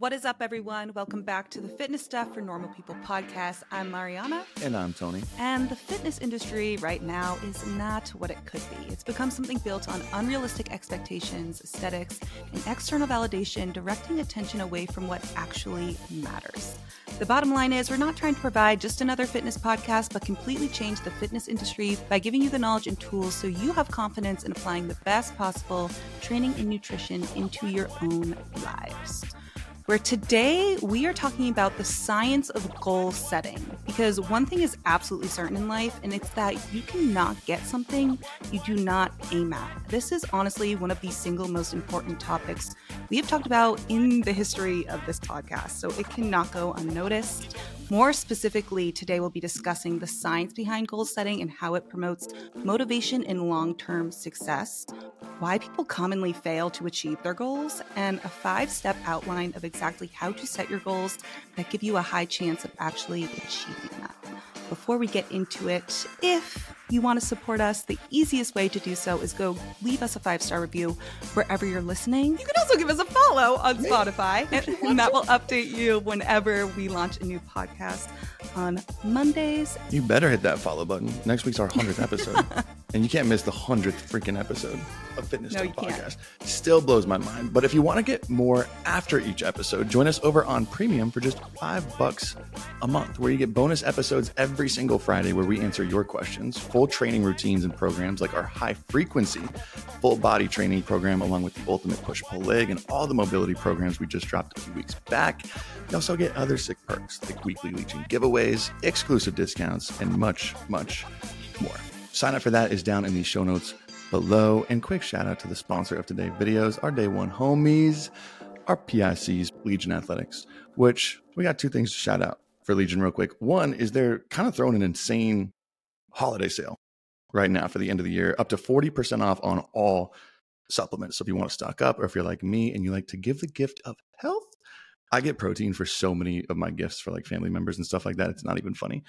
What is up, everyone? Welcome back to the Fitness Stuff for Normal People podcast. I'm Marianna. And I'm Tony. And the fitness industry right now is not what it could be. It's become something built on unrealistic expectations, aesthetics, and external validation, directing attention away from what actually matters. The bottom line is, we're not trying to provide just another fitness podcast, but completely change the fitness industry by giving you the knowledge and tools so you have confidence in applying the best possible training and nutrition into your own lives where today we are talking about the science of goal setting. Because one thing is absolutely certain in life, and it's that you cannot get something you do not aim at. This is honestly one of the single most important topics we have talked about in the history of this podcast, so it cannot go unnoticed. More specifically, today we'll be discussing the science behind goal setting and how it promotes motivation and long term success, why people commonly fail to achieve their goals, and a five step outline of exactly how to set your goals that give you a high chance of actually achieving them. Before we get into it, if you want to support us, the easiest way to do so is go leave us a five star review wherever you're listening. You can also give us a follow on Spotify, and, that will update you whenever we launch a new podcast on Mondays. You better hit that follow button. Next week's our 100th episode. and you can't miss the 100th freaking episode of Fitness no, Podcast. Still blows my mind. But if you want to get more after each episode, join us over on Premium for just five bucks a month, where you get bonus episodes every single Friday where we answer your questions, full training routines and programs like our high frequency full body training program, along with the ultimate push pull leg and all the mobility programs we just dropped a few weeks back. You also get other sick perks like weekly legion giveaways, exclusive discounts, and much, much more. Sign up for that is down in the show notes below. And quick shout out to the sponsor of today's videos, our day one homies, our PICs, Legion Athletics, which we got two things to shout out for Legion real quick. One is they're kind of throwing an insane holiday sale right now for the end of the year, up to 40% off on all supplements. So if you want to stock up, or if you're like me and you like to give the gift of health, I get protein for so many of my gifts for like family members and stuff like that. It's not even funny.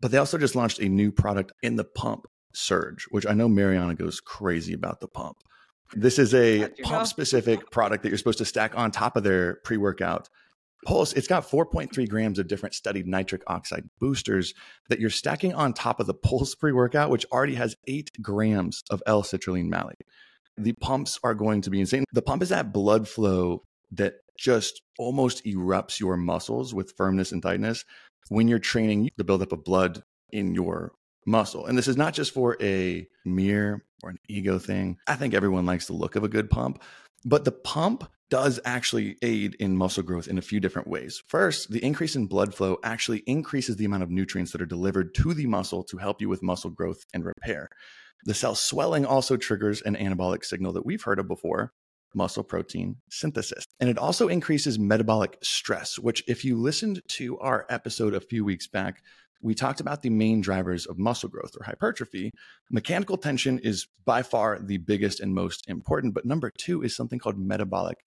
But they also just launched a new product in the pump surge, which I know Marianna goes crazy about the pump. This is a pump specific product that you're supposed to stack on top of their pre workout Pulse, it's got 4.3 grams of different studied nitric oxide boosters that you're stacking on top of the Pulse pre workout, which already has eight grams of L citrulline malate. The pumps are going to be insane. The pump is that blood flow that just almost erupts your muscles with firmness and tightness when you're training the buildup of blood in your muscle. And this is not just for a mere or an ego thing. I think everyone likes the look of a good pump, but the pump does actually aid in muscle growth in a few different ways. First, the increase in blood flow actually increases the amount of nutrients that are delivered to the muscle to help you with muscle growth and repair. The cell swelling also triggers an anabolic signal that we've heard of before muscle protein synthesis. And it also increases metabolic stress, which, if you listened to our episode a few weeks back, we talked about the main drivers of muscle growth or hypertrophy. Mechanical tension is by far the biggest and most important, but number two is something called metabolic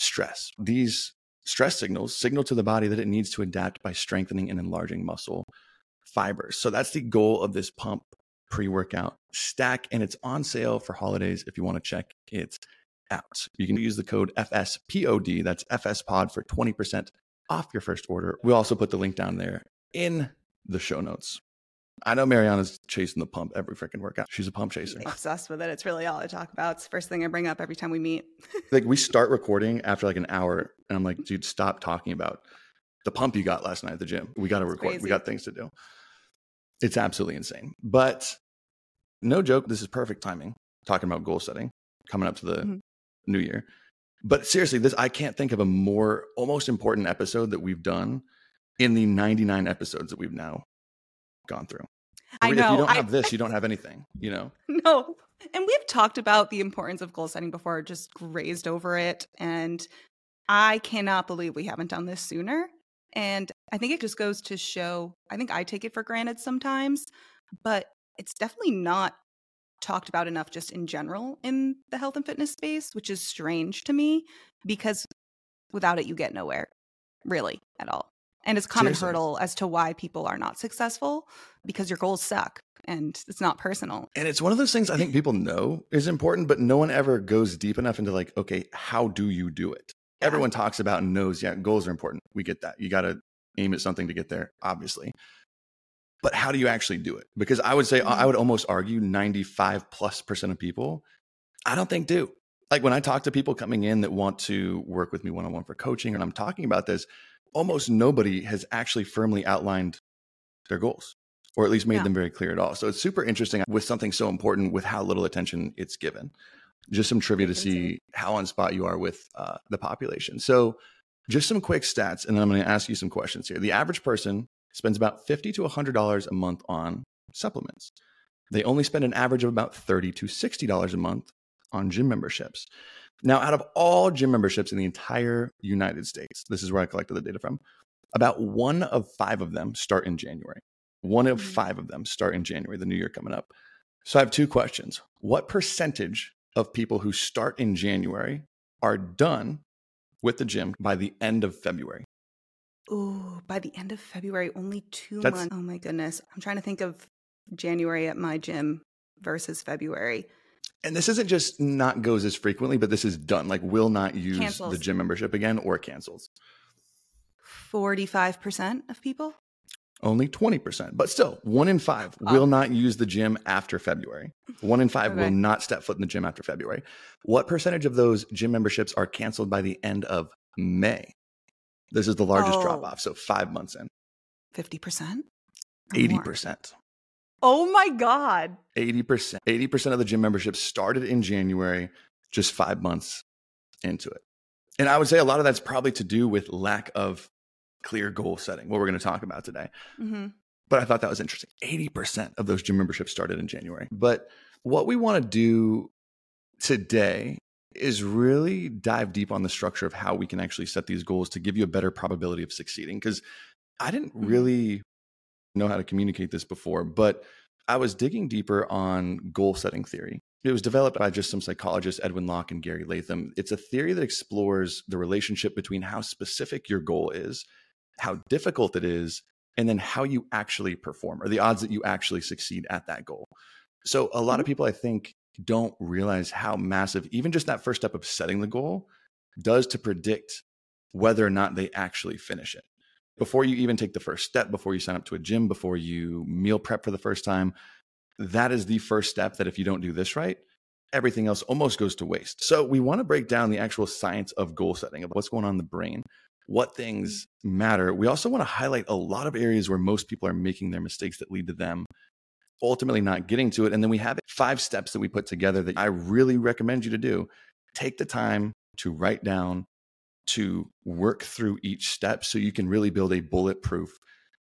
stress. These stress signals signal to the body that it needs to adapt by strengthening and enlarging muscle fibers. So that's the goal of this pump pre workout stack, and it's on sale for holidays if you want to check it out. You can use the code FSPOD, that's FSPOD, for 20% off your first order. We'll also put the link down there in the show notes. I know Marianna's chasing the pump every freaking workout. She's a pump chaser. Obsessed with it. It's really all I talk about. It's the first thing I bring up every time we meet. like we start recording after like an hour, and I'm like, dude, stop talking about the pump you got last night at the gym. We got to record. Crazy. We got things to do. It's absolutely insane. But no joke, this is perfect timing. Talking about goal setting coming up to the mm-hmm. new year. But seriously, this I can't think of a more almost important episode that we've done in the 99 episodes that we've now gone through. I know. If you don't have I, this, you don't have anything, you know? No. And we've talked about the importance of goal setting before, just grazed over it. And I cannot believe we haven't done this sooner. And I think it just goes to show, I think I take it for granted sometimes, but it's definitely not talked about enough just in general in the health and fitness space, which is strange to me because without it, you get nowhere really at all. And it's a common Seriously. hurdle as to why people are not successful because your goals suck and it's not personal. And it's one of those things I think people know is important, but no one ever goes deep enough into like, okay, how do you do it? Yeah. Everyone talks about and knows, yeah, goals are important. We get that. You got to aim at something to get there, obviously. But how do you actually do it? Because I would say, mm-hmm. I would almost argue 95 plus percent of people, I don't think do. Like when I talk to people coming in that want to work with me one on one for coaching, and I'm talking about this, almost nobody has actually firmly outlined their goals or at least made yeah. them very clear at all. So it's super interesting with something so important with how little attention it's given. Just some trivia to see how on spot you are with uh, the population. So just some quick stats, and then I'm going to ask you some questions here. The average person spends about fifty to hundred dollars a month on supplements. They only spend an average of about thirty to sixty dollars a month on gym memberships. Now, out of all gym memberships in the entire United States, this is where I collected the data from. About one of five of them start in January. One of mm-hmm. five of them start in January, the new year coming up. So I have two questions. What percentage of people who start in January are done with the gym by the end of February? Oh, by the end of February, only two That's, months. Oh my goodness. I'm trying to think of January at my gym versus February. And this isn't just not goes as frequently, but this is done. Like will not use cancels. the gym membership again or cancels. 45% of people? Only 20%, but still, one in five oh. will not use the gym after February. One in five okay. will not step foot in the gym after February. What percentage of those gym memberships are canceled by the end of May? This is the largest oh. drop off. So five months in. 50%? 80%. Oh my God. 80%. 80% of the gym memberships started in January, just five months into it. And I would say a lot of that's probably to do with lack of clear goal setting, what we're going to talk about today. Mm-hmm. But I thought that was interesting. 80% of those gym memberships started in January. But what we want to do today is really dive deep on the structure of how we can actually set these goals to give you a better probability of succeeding. Because I didn't mm-hmm. really know how to communicate this before, but I was digging deeper on goal setting theory. It was developed by just some psychologists, Edwin Locke and Gary Latham. It's a theory that explores the relationship between how specific your goal is how difficult it is, and then how you actually perform or the odds that you actually succeed at that goal. So, a lot of mm-hmm. people, I think, don't realize how massive even just that first step of setting the goal does to predict whether or not they actually finish it. Before you even take the first step, before you sign up to a gym, before you meal prep for the first time, that is the first step that if you don't do this right, everything else almost goes to waste. So, we want to break down the actual science of goal setting, of what's going on in the brain, what things matter. We also want to highlight a lot of areas where most people are making their mistakes that lead to them ultimately not getting to it. And then we have five steps that we put together that I really recommend you to do. Take the time to write down, to work through each step so you can really build a bulletproof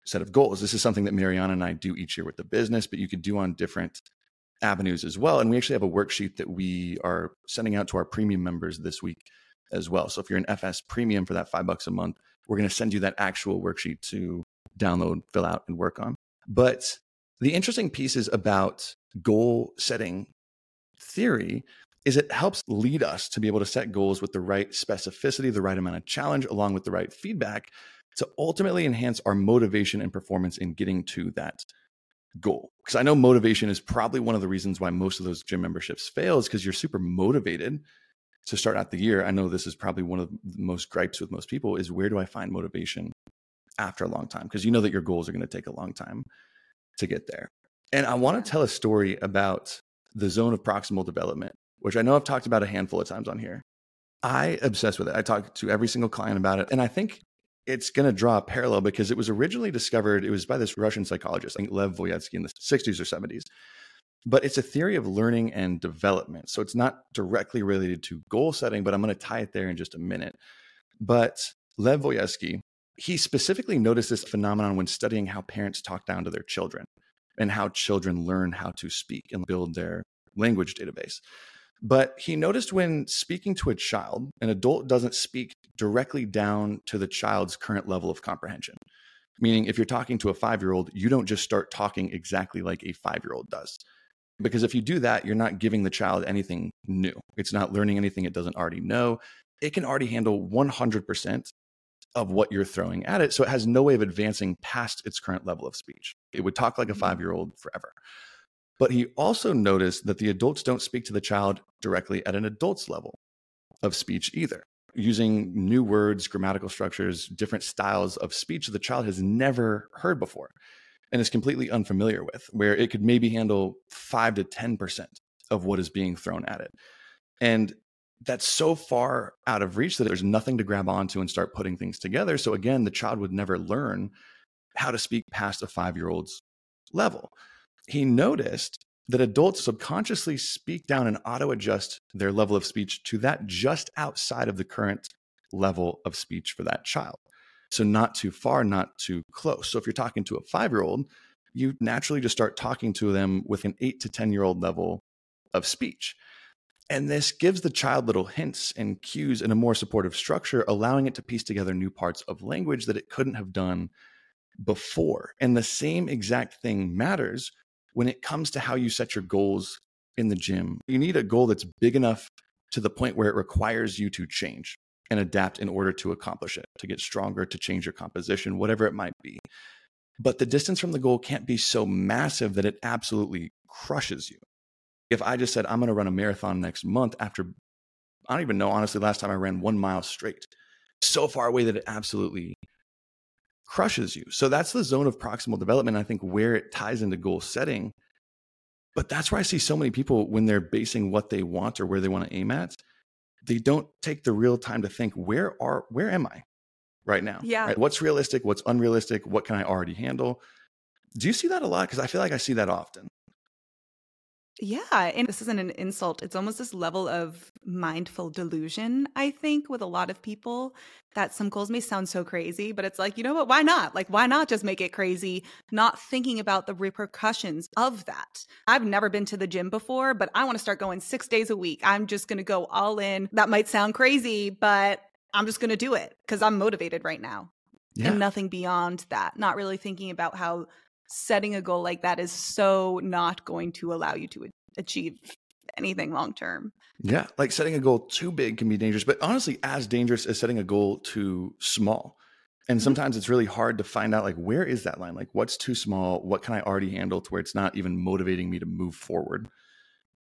set of goals. This is something that Marianna and I do each year with the business, but you could do on different avenues as well. And we actually have a worksheet that we are sending out to our premium members this week as well. So if you're an FS premium for that five bucks a month, we're going to send you that actual worksheet to download, fill out, and work on. But the interesting pieces about goal setting theory is it helps lead us to be able to set goals with the right specificity, the right amount of challenge, along with the right feedback to ultimately enhance our motivation and performance in getting to that goal. Because I know motivation is probably one of the reasons why most of those gym memberships fail is because you're super motivated to start out the year, I know this is probably one of the most gripes with most people is where do I find motivation after a long time? Because you know that your goals are going to take a long time to get there. And I want to tell a story about the zone of proximal development, which I know I've talked about a handful of times on here. I obsess with it. I talk to every single client about it. And I think it's going to draw a parallel because it was originally discovered, it was by this Russian psychologist, I think Lev Vygotsky in the 60s or 70s but it's a theory of learning and development. So it's not directly related to goal setting, but I'm going to tie it there in just a minute. But Lev Vygotsky, he specifically noticed this phenomenon when studying how parents talk down to their children and how children learn how to speak and build their language database. But he noticed when speaking to a child, an adult doesn't speak directly down to the child's current level of comprehension. Meaning, if you're talking to a five year old, you don't just start talking exactly like a five year old does. Because if you do that, you're not giving the child anything new. It's not learning anything it doesn't already know. It can already handle 100% of what you're throwing at it. So it has no way of advancing past its current level of speech. It would talk like a mm-hmm. five year old forever. But he also noticed that the adults don't speak to the child directly at an adult's level of speech either. using new words, grammatical structures, different styles of speech that the child has never heard before and is completely unfamiliar with, where it could maybe handle five to 10% of what is being thrown at it. And that's so far out of reach that there's nothing to grab onto and start putting things together. So again, the child would never learn how to speak past a five year old's level. He noticed that adults subconsciously speak down and auto adjust their level of speech to that just outside of the current level of speech for that child. So, not too far, not too close. So, if you're talking to a five year old, you naturally just start talking to them with an eight to 10 year old level of speech. And this gives the child little hints and cues in a more supportive structure, allowing it to piece together new parts of language that it couldn't have done before. And the same exact thing matters when it comes to how you set your goals in the gym. You need a goal that's big enough to the point where it requires you to change and adapt in order to accomplish it, to get stronger, to change your composition, whatever it might be. But the distance from the goal can't be so massive that it absolutely crushes you. If I just said, I'm going to run a marathon next month after, I don't even know, honestly, last time I ran one mile straight, so far away that it absolutely crushes you. So that's the zone of proximal development. I think where it ties into goal setting. But that's where I see so many people when they're basing what they want or where they want to aim at, they don't take the real time to think where are where am I right now? Yeah. Right? What's realistic? What's unrealistic? What can I already handle? Do you see that a lot? Because I feel like I see that often. Yeah. And this isn't an insult. It's almost this level of mindful delusion, I think, with a lot of people that some goals may sound so crazy, but it's like, you know what? Why not? Like, why not just make it crazy? Not thinking about the repercussions of that. I've never been to the gym before, but I want to start going six days a week. I'm just going to go all in. That might sound crazy, but I'm just going to do it because I'm motivated right now. Yeah. And nothing beyond that. Not really thinking about how setting a goal like that is so not going to allow you to achieve anything long term. Yeah, like setting a goal too big can be dangerous, but honestly, as dangerous as setting a goal too small. And mm-hmm. sometimes it's really hard to find out like where is that line? Like what's too small? What can I already handle to where it's not even motivating me to move forward?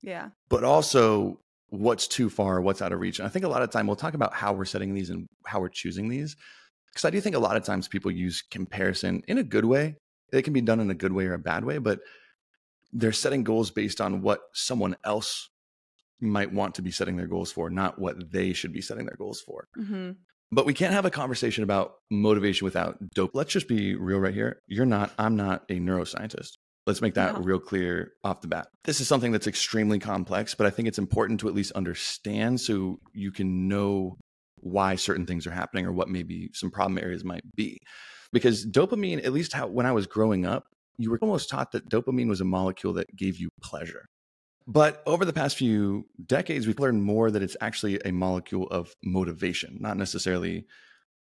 Yeah. But also what's too far, what's out of reach. And I think a lot of time we'll talk about how we're setting these and how we're choosing these. Because I do think a lot of times people use comparison in a good way it can be done in a good way or a bad way, but they're setting goals based on what someone else might want to be setting their goals for, not what they should be setting their goals for. Mm-hmm. But we can't have a conversation about motivation without dope. Let's just be real right here. You're not, I'm not a neuroscientist. Let's make that no. real clear off the bat. This is something that's extremely complex, but I think it's important to at least understand so you can know why certain things are happening or what maybe some problem areas might be because dopamine, at least how when I was growing up, you were almost taught that dopamine was a molecule that gave you pleasure. But over the past few decades, we've learned more that it's actually a molecule of motivation, not necessarily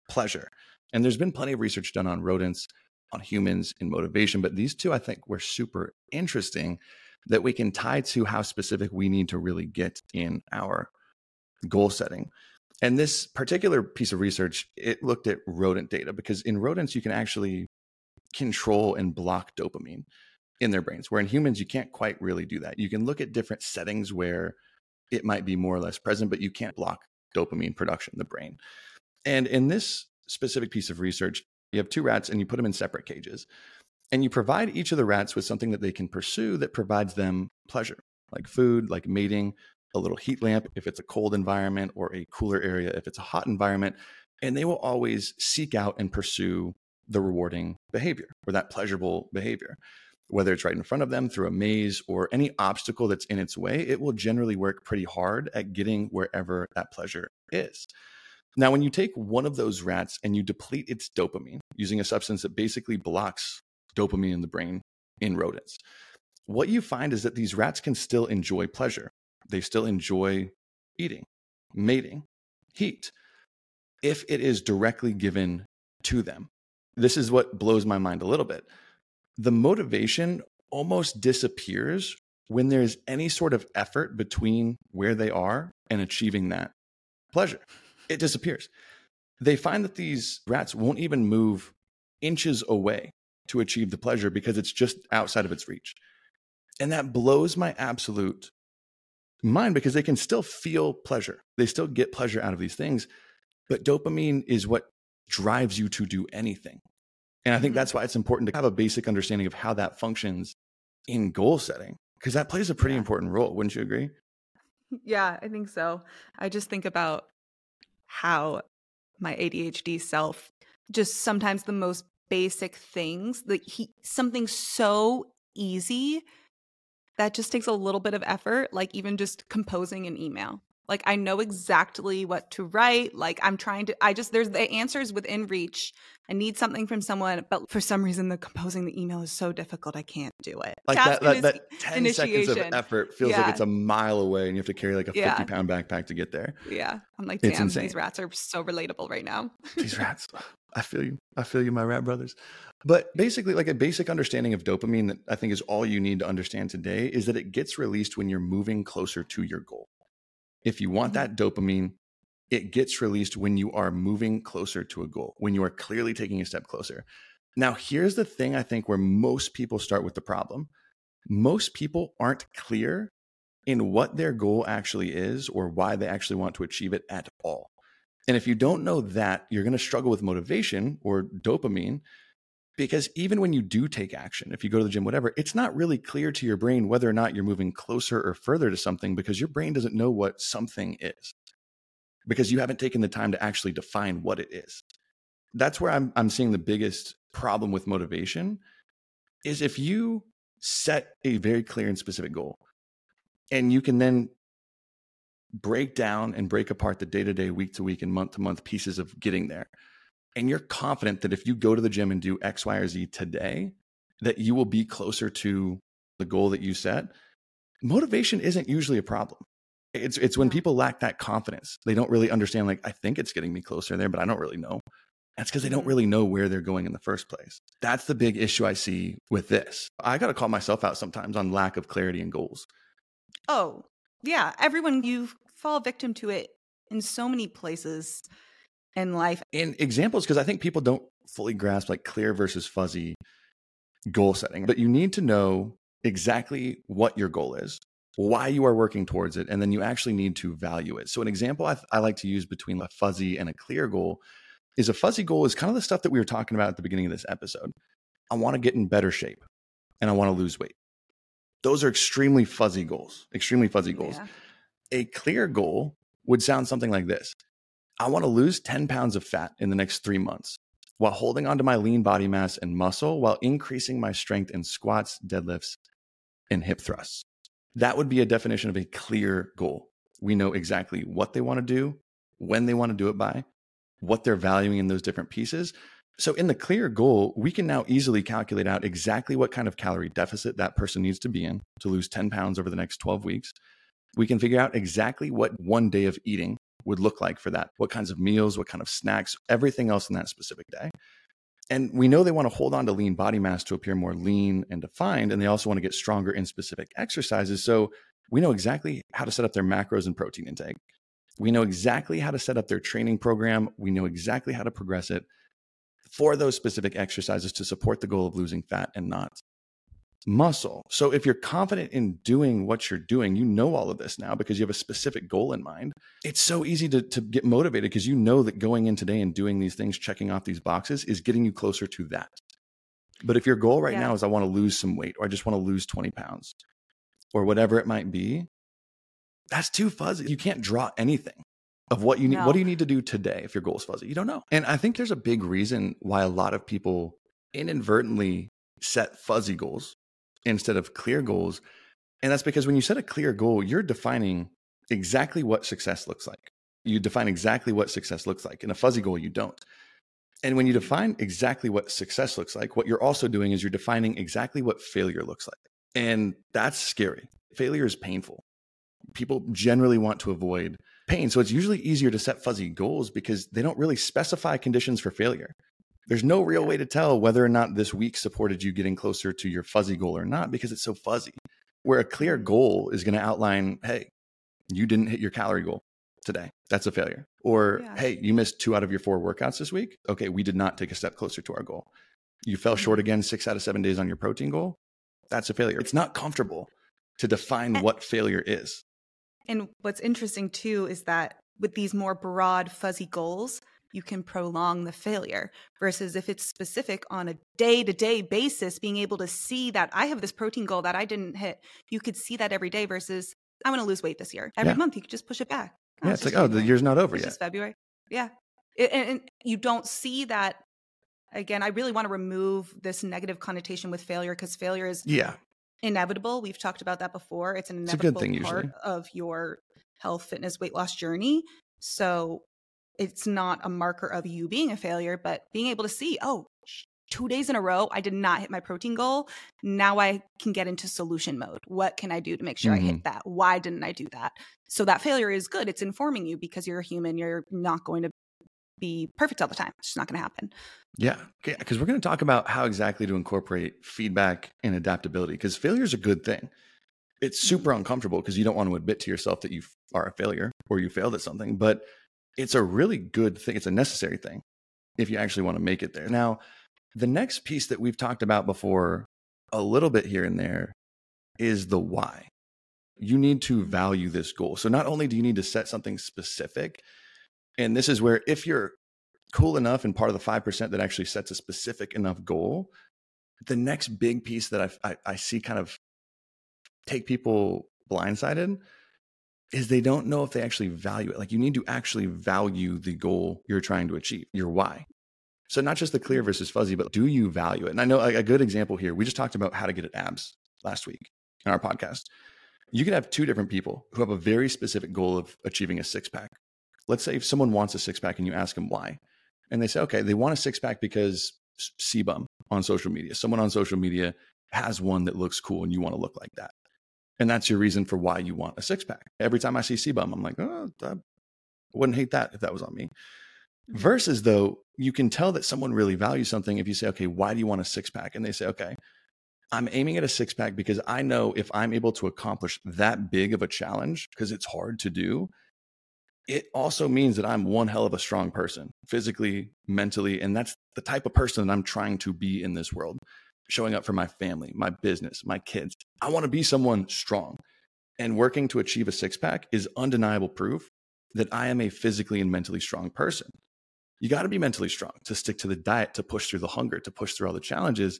pleasure. And there's been plenty of research done on rodents, on humans in motivation, but these two I think were super interesting that we can tie to how specific we need to really get in our goal setting. And this particular piece of research, it looked at rodent data because in rodents, you can actually control and block dopamine in their brains, where in humans, you can't quite really do that. You can look at different settings where it might be more or less present, but you can't block dopamine production in the brain. And in this specific piece of research, you have two rats and you put them in separate cages. And you provide each of the rats with something that they can pursue that provides them pleasure, like food, like mating, a little heat lamp if it's a cold environment or a cooler area if it's a hot environment. And they will always seek out and pursue the rewarding behavior or that pleasurable behavior. Whether it's right in front of them through a maze or any obstacle that's in its way, it will generally work pretty hard at getting wherever that pleasure is. Now, when you take one of those rats and you deplete its dopamine using a substance that basically blocks dopamine in the brain in rodents, what you find is that these rats can still enjoy pleasure they still enjoy eating, mating, heat, if it is directly given to them. This is what blows my mind a little bit. The motivation almost disappears when there's any sort of effort between where they are and achieving that pleasure. It disappears. They find that these rats won't even move inches away to achieve the pleasure because it's just outside of its reach. And that blows my absolute mind because they can still feel pleasure. They still get pleasure out of these things. But dopamine is what drives you to do anything. And I think mm-hmm. that's why it's important to have a basic understanding of how that functions in goal setting, because that plays a pretty yeah. important role. Wouldn't you agree? Yeah, I think so. I just think about how my ADHD self just sometimes the most basic things like he something so easy that just takes a little bit of effort like even just composing an email like I know exactly what to write. Like I'm trying to I just there's the answers within reach. I need something from someone, but for some reason the composing the email is so difficult I can't do it. Like that, that, that 10 initiation. seconds of effort feels yeah. like it's a mile away and you have to carry like a 50 yeah. pound backpack to get there. Yeah. I'm like, damn, these rats are so relatable right now. these rats. I feel you. I feel you, my rat brothers. But basically, like a basic understanding of dopamine that I think is all you need to understand today is that it gets released when you're moving closer to your goal. If you want mm-hmm. that dopamine, it gets released when you are moving closer to a goal, when you are clearly taking a step closer. Now, here's the thing I think where most people start with the problem most people aren't clear in what their goal actually is or why they actually want to achieve it at all. And if you don't know that, you're going to struggle with motivation or dopamine because even when you do take action, if you go to the gym, whatever, it's not really clear to your brain whether or not you're moving closer or further to something because your brain doesn't know what something is because you haven't taken the time to actually define what it is. That's where I'm, I'm seeing the biggest problem with motivation is if you set a very clear and specific goal and you can then break down and break apart the day to day, week to week, and month to month pieces of getting there and you're confident that if you go to the gym and do X, Y, or Z today, that you will be closer to the goal that you set, motivation isn't usually a problem. It's it's when people lack that confidence. They don't really understand, like, I think it's getting me closer there, but I don't really know. That's because they don't mm-hmm. really know where they're going in the first place. That's the big issue I see with this. I got to call myself out sometimes on lack of clarity and goals. Oh, yeah. Everyone, you fall victim to it in so many places in life. In examples, because I think people don't fully grasp like clear versus fuzzy goal setting, but you need to know exactly what your goal is, why you are working towards it, and then you actually need to value it. So, an example I, I like to use between a fuzzy and a clear goal is a fuzzy goal is kind of the stuff that we were talking about at the beginning of this episode. I want to get in better shape and I want to lose weight. Those are extremely fuzzy goals, extremely fuzzy goals. Yeah. A clear goal would sound something like this I want to lose 10 pounds of fat in the next three months while holding onto my lean body mass and muscle while increasing my strength in squats, deadlifts, and hip thrusts. That would be a definition of a clear goal. We know exactly what they want to do, when they want to do it by, what they're valuing in those different pieces. So, in the clear goal, we can now easily calculate out exactly what kind of calorie deficit that person needs to be in to lose 10 pounds over the next 12 weeks. We can figure out exactly what one day of eating would look like for that. What kinds of meals, what kind of snacks, everything else in that specific day. And we know they want to hold on to lean body mass to appear more lean and defined. And they also want to get stronger in specific exercises. So we know exactly how to set up their macros and protein intake. We know exactly how to set up their training program. We know exactly how to progress it for those specific exercises to support the goal of losing fat and not muscle. So if you're confident in doing what you're doing, you know all of this now because you have a specific goal in mind. It's so easy to, to get motivated because you know that going in today and doing these things, checking off these boxes is getting you closer to that. But if your goal right yeah. now is I want to lose some weight or I just want to lose 20 pounds or whatever it might be, that's too fuzzy. You can't draw anything of what you need. No. What do you need to do today if your goal is fuzzy? You don't know. And I think there's a big reason why a lot of people inadvertently set fuzzy goals instead of clear goals. And that's because when you set a clear goal, you're defining exactly what success looks like. You define exactly what success looks like. In a fuzzy goal, you don't. And when you mm-hmm. define exactly what success looks like, what you're also doing is you're defining exactly what failure looks like. And that's scary. Failure is painful. People generally want to avoid pain. So it's usually easier to set fuzzy goals because they don't really specify conditions for failure. There's no real way to tell whether or not this week supported you getting closer to your fuzzy goal or not because it's so fuzzy. Where a clear goal is going to outline, hey, you didn't hit your calorie goal today. That's a failure. Or, yeah. hey, you missed two out of your four workouts this week. Okay, we did not take a step closer to our goal. You fell mm-hmm. short again six out of seven days on your protein goal. That's a failure. It's not comfortable to define what failure is. And what's interesting too is that with these more broad, fuzzy goals, you can prolong the failure. Versus if it's specific on a day to day basis, being able to see that I have this protein goal that I didn't hit, you could see that every day versus I want to lose weight this year. Every yeah. month, you could just push it back. Oh, yeah, it's, it's like, oh, the year's not over it's yet. Just February. Yeah. It, and, and you don't see that. Again, I really want to remove this negative connotation with failure because failure is yeah inevitable. We've talked about that before. It's an inevitable it's thing, part usually. of your health, fitness, weight loss journey. So it's not a marker of you being a failure, but being able to see, oh, two days in a row, I did not hit my protein goal. Now I can get into solution mode. What can I do to make sure mm-hmm. I hit mm-hmm. that? Why didn't I do that? So that failure is good. It's informing you because you're a human. You're not going to be perfect all the time. It's just not going to happen. Yeah. Because we're going to talk about how exactly to incorporate feedback and adaptability because failure is a good thing. It's mm-hmm. super uncomfortable because you don't want to admit to yourself that you are a failure or you failed at something, but it's a really good thing. It's a necessary thing if you actually want to make it there. Now, the next piece that we've talked about before, a little bit here and there, is the why. You need to value this goal. So, not only do you need to set something specific, and this is where if you're cool enough and part of the 5% that actually sets a specific enough goal, the next big piece that I, I, I see kind of take people blindsided is they don't know if they actually value it. Like you need to actually value the goal you're trying to achieve, your why. So not just the clear mm-hmm. versus fuzzy, but do you value it? And I know a, a good example here. We just talked about how to get at abs last week in our podcast. You can have two different people who have a very specific goal of achieving a six pack. Let's say if someone wants a six pack and you ask them why, and they say, okay, they want a six pack because CBum on social media. Someone on social media has one that looks cool and you want to look like that. And that's your reason for why you want a six pack. Every time I see CBum, I'm like, oh, I wouldn't hate that if that was on me. Mm-hmm. Versus though, you can tell that someone really values something if you say, okay, why do you want a six pack? And they say, okay, I'm aiming at a six pack because I know if I'm able to accomplish that big of a challenge, because it's hard to do, it also means that I'm one hell of a strong person, physically, mentally. And that's the type of person that I'm trying to be in this world showing up for my family, my business, my kids. I want to be someone strong. And working to achieve a six pack is undeniable proof that I am a physically and mentally strong person. You got to be mentally strong to stick to the diet, to push through the hunger, to push through all the challenges.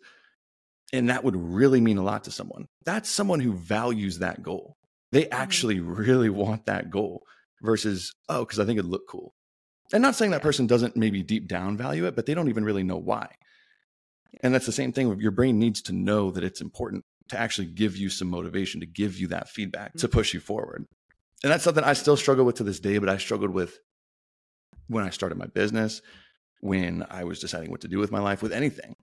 And that would really mean a lot to someone. That's someone who values that goal. They mm-hmm. actually really want that goal versus, oh, because I think it'd look cool. And not saying that person doesn't maybe deep down value it, but they don't even really know why. And that's the same thing. Your brain needs to know that it's important to actually give you some motivation, to give you that feedback, to mm-hmm. push you forward. And that's something I still struggle with to this day, but I struggled with when I started my business, when I was deciding what to do with my life, with anything,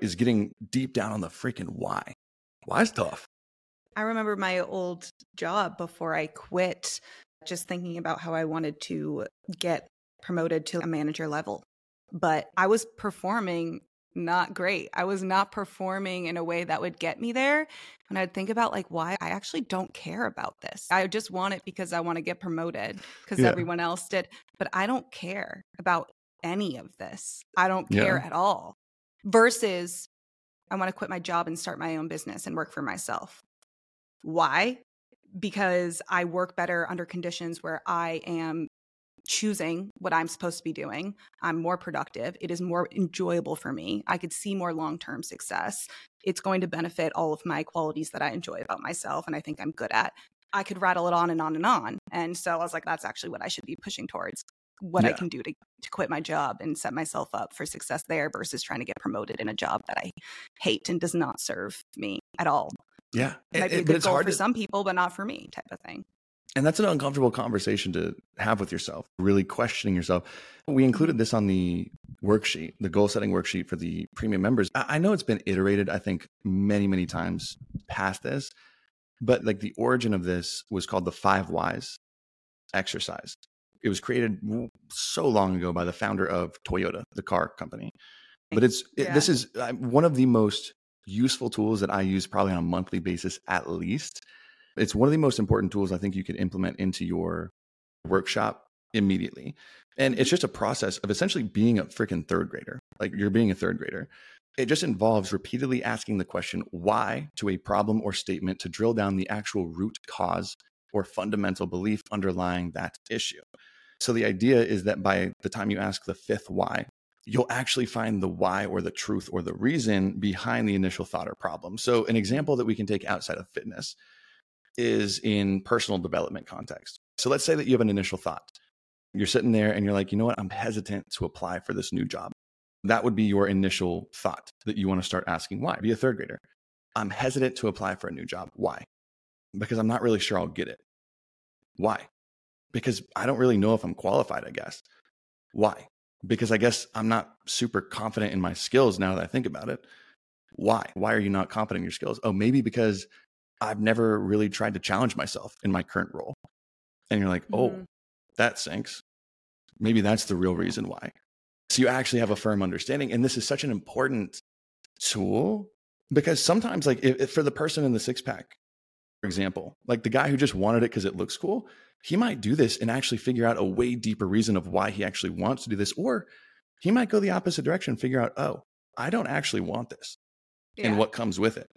is getting deep down on the freaking why. Why is tough. I remember my old job before I quit, just thinking about how I wanted to get promoted to a manager level. But I was performing not great. I was not performing in a way that would get me there. And I'd think about like why I actually don't care about this. I just want it because I want to get promoted because yeah. everyone else did. But I don't care about any of this. I don't care yeah. at all. Versus I want to quit my job and start my own business and work for myself. Why? Because I work better under conditions where I am choosing what I'm supposed to be doing. I'm more productive. It is more enjoyable for me. I could see more long term success. It's going to benefit all of my qualities that I enjoy about myself and I think I'm good at. I could rattle it on and on and on. And so I was like, that's actually what I should be pushing towards what yeah. I can do to, to quit my job and set myself up for success there versus trying to get promoted in a job that I hate and does not serve me at all. Yeah. It might be a good goal for to... some people, but not for me type of thing. And that's an uncomfortable conversation to have with yourself, really questioning yourself. We included this on the worksheet, the goal setting worksheet for the premium members. I know it's been iterated, I think, many, many times past this, but like the origin of this was called the five whys exercise. It was created so long ago by the founder of Toyota, the car company. But it's it, this is uh, one of the most useful tools that I use probably on a monthly basis at least it's one of the most important tools I think you can implement into your workshop immediately. And it's just a process of essentially being a freaking third grader. Like you're being a third grader. It just involves repeatedly asking the question why to a problem or statement to drill down the actual root cause or fundamental belief underlying that issue. So the idea is that by the time you ask the fifth why, you'll actually find the why or the truth or the reason behind the initial thought or problem. So an example that we can take outside of fitness is in personal development context. So let's say that you have an initial thought. You're sitting there and you're like, you know what? I'm hesitant to apply for this new job. That would be your initial thought that you want to start asking why. Be a third grader. I'm hesitant to apply for a new job. Why? Because I'm not really sure I'll get it. Why? Because I don't really know if I'm qualified, I guess. Why? Because I guess I'm not super confident in my skills now that I think about it. Why? Why are you not confident in your skills? Oh, maybe because I've never really tried to challenge myself in my current role. And you're like, oh, mm-hmm. that sinks. Maybe that's the real reason why. So you actually have a firm understanding. And this is such an important tool because sometimes, like, if, if for the person in the six pack, example, like the guy who just wanted it because it looks cool, he might do this and actually figure out a way deeper reason of why he actually wants to do this. Or he might go the opposite direction, and figure out, oh, I don't actually want this yeah. and what comes with it.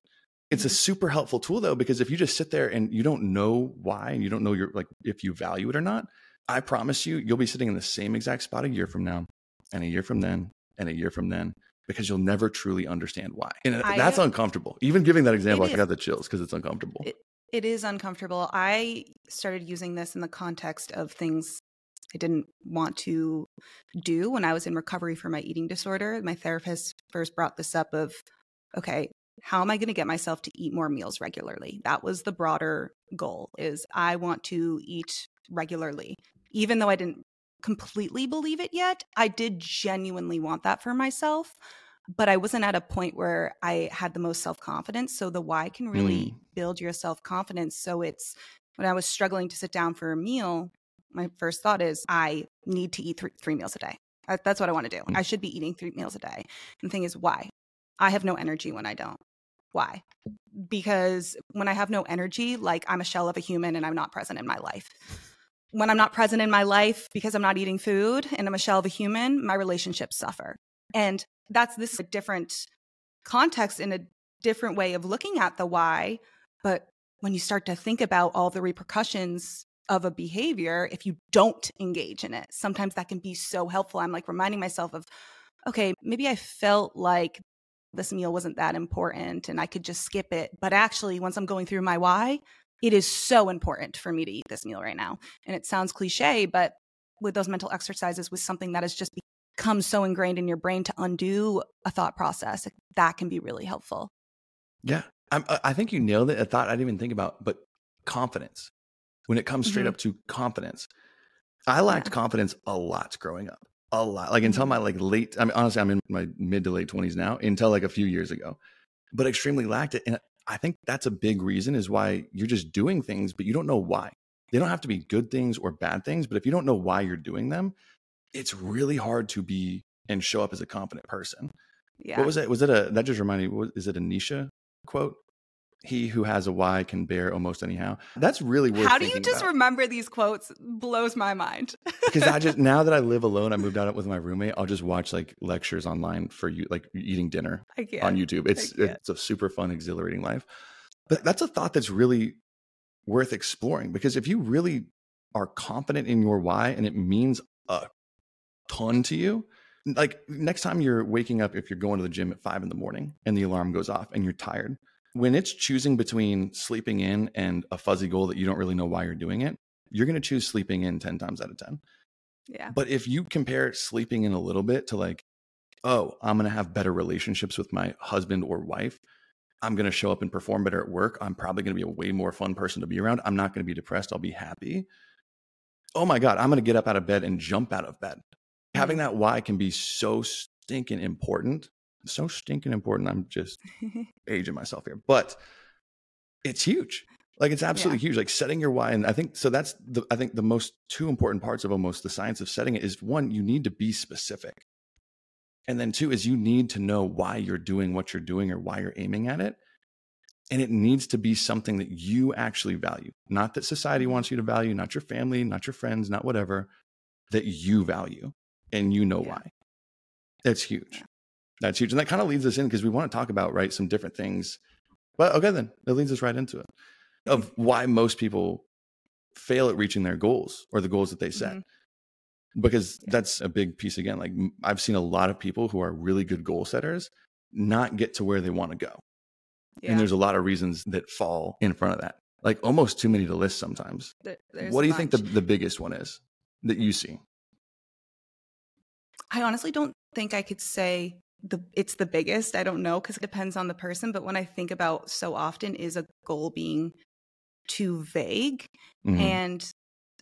It's a mm-hmm. super helpful tool though, because if you just sit there and you don't know why and you don't know your like if you value it or not, I promise you, you'll be sitting in the same exact spot a year from now and a year from then and a year from then because you'll never truly understand why. And I, that's uncomfortable. Even giving that example, I got the chills because it's uncomfortable. It, it is uncomfortable. I started using this in the context of things I didn't want to do when I was in recovery for my eating disorder. My therapist first brought this up of, okay, how am I going to get myself to eat more meals regularly? That was the broader goal is I want to eat regularly. Even though I didn't completely believe it yet, I did genuinely want that for myself but I wasn't at a point where I had the most self confidence. So the why can really mm. build your self confidence. So it's when I was struggling to sit down for a meal, my first thought is I need to eat three, three meals a day. That's what I want to do. Mm. I should be eating three meals a day. And the thing is, why? I have no energy when I don't. Why? Because when I have no energy, like I'm a shell of a human and I'm not present in my life. When I'm not present in my life because I'm not eating food and I'm a shell of a human, my relationships suffer. And that's this a different context in a different way of looking at the why. But when you start to think about all the repercussions of a behavior, if you don't engage in it, sometimes that can be so helpful. I'm like reminding myself of, okay, maybe I felt like this meal wasn't that important and I could just skip it. But actually, once I'm going through my why, it is so important for me to eat this meal right now. And it sounds cliche, but with those mental exercises with something that has just becomes so ingrained in your brain to undo a thought process, that can be really helpful. Yeah. I'm, i think you nailed it. A thought I didn't even think about, but confidence. When it comes straight mm-hmm. up to confidence, I lacked yeah. confidence a lot growing up. A lot. Like until mm-hmm. my like late, I mean, honestly, I'm in my mid to late 20s now, until like a few years ago, but extremely lacked it. And I think that's a big reason is why you're just doing things, but you don't know why. They don't have to be good things or bad things, but if you don't know why you're doing them, it's really hard to be and show up as a confident person. Yeah. What was it? Was it a that just reminded me? Is it a Nietzsche quote? He who has a why can bear almost anyhow. That's really worth. How do you just about. remember these quotes? Blows my mind. Because I just now that I live alone, I moved out with my roommate. I'll just watch like lectures online for you, like eating dinner on YouTube. It's it's a super fun, exhilarating life. But that's a thought that's really worth exploring because if you really are confident in your why and it means a ton to you. Like next time you're waking up if you're going to the gym at five in the morning and the alarm goes off and you're tired when it's choosing between sleeping in and a fuzzy goal that you don't really know why you're doing it you're going to choose sleeping in 10 times out of 10 yeah. But if you compare sleeping in a little bit to like oh i'm going to have better relationships with my husband or wife. I'm going to show up and perform better at work. I'm probably going to be a way more fun person to be around. I'm not going to be depressed. I'll be happy. Oh my god i'm going to get up out of bed and jump out of bed having that why can be so stinking important. So stinking important. I'm just aging myself here, but it's huge. Like it's absolutely yeah. huge. Like setting your why, and I think so. That's the I think the most two important parts of almost the science of setting it is one, you need to be specific, and then two is you need to know why you're doing what you're doing or why you're aiming at it, and it needs to be something that you actually value, not that society mm-hmm. wants you to value, not your family, not your friends, not whatever, that you value and you know yeah. why. That's huge. Yeah. That's huge. And that kind of leads us in because we want to talk about, right, some different things. But okay, then that leads us right into it of why most people fail at reaching their goals or the goals that they set. Mm-hmm. because that's a big piece again. Like I've seen a lot of people who are really good goal setters not get to where they want to go. Yeah. And there's a lot of reasons that fall in front of that. Like almost too many to list sometimes. There's what do you think the, the biggest one is that you see? I honestly don't think I could say the it's the biggest. I don't know because it depends on the person. But when I think about so often is a goal being too vague. Mm-hmm. And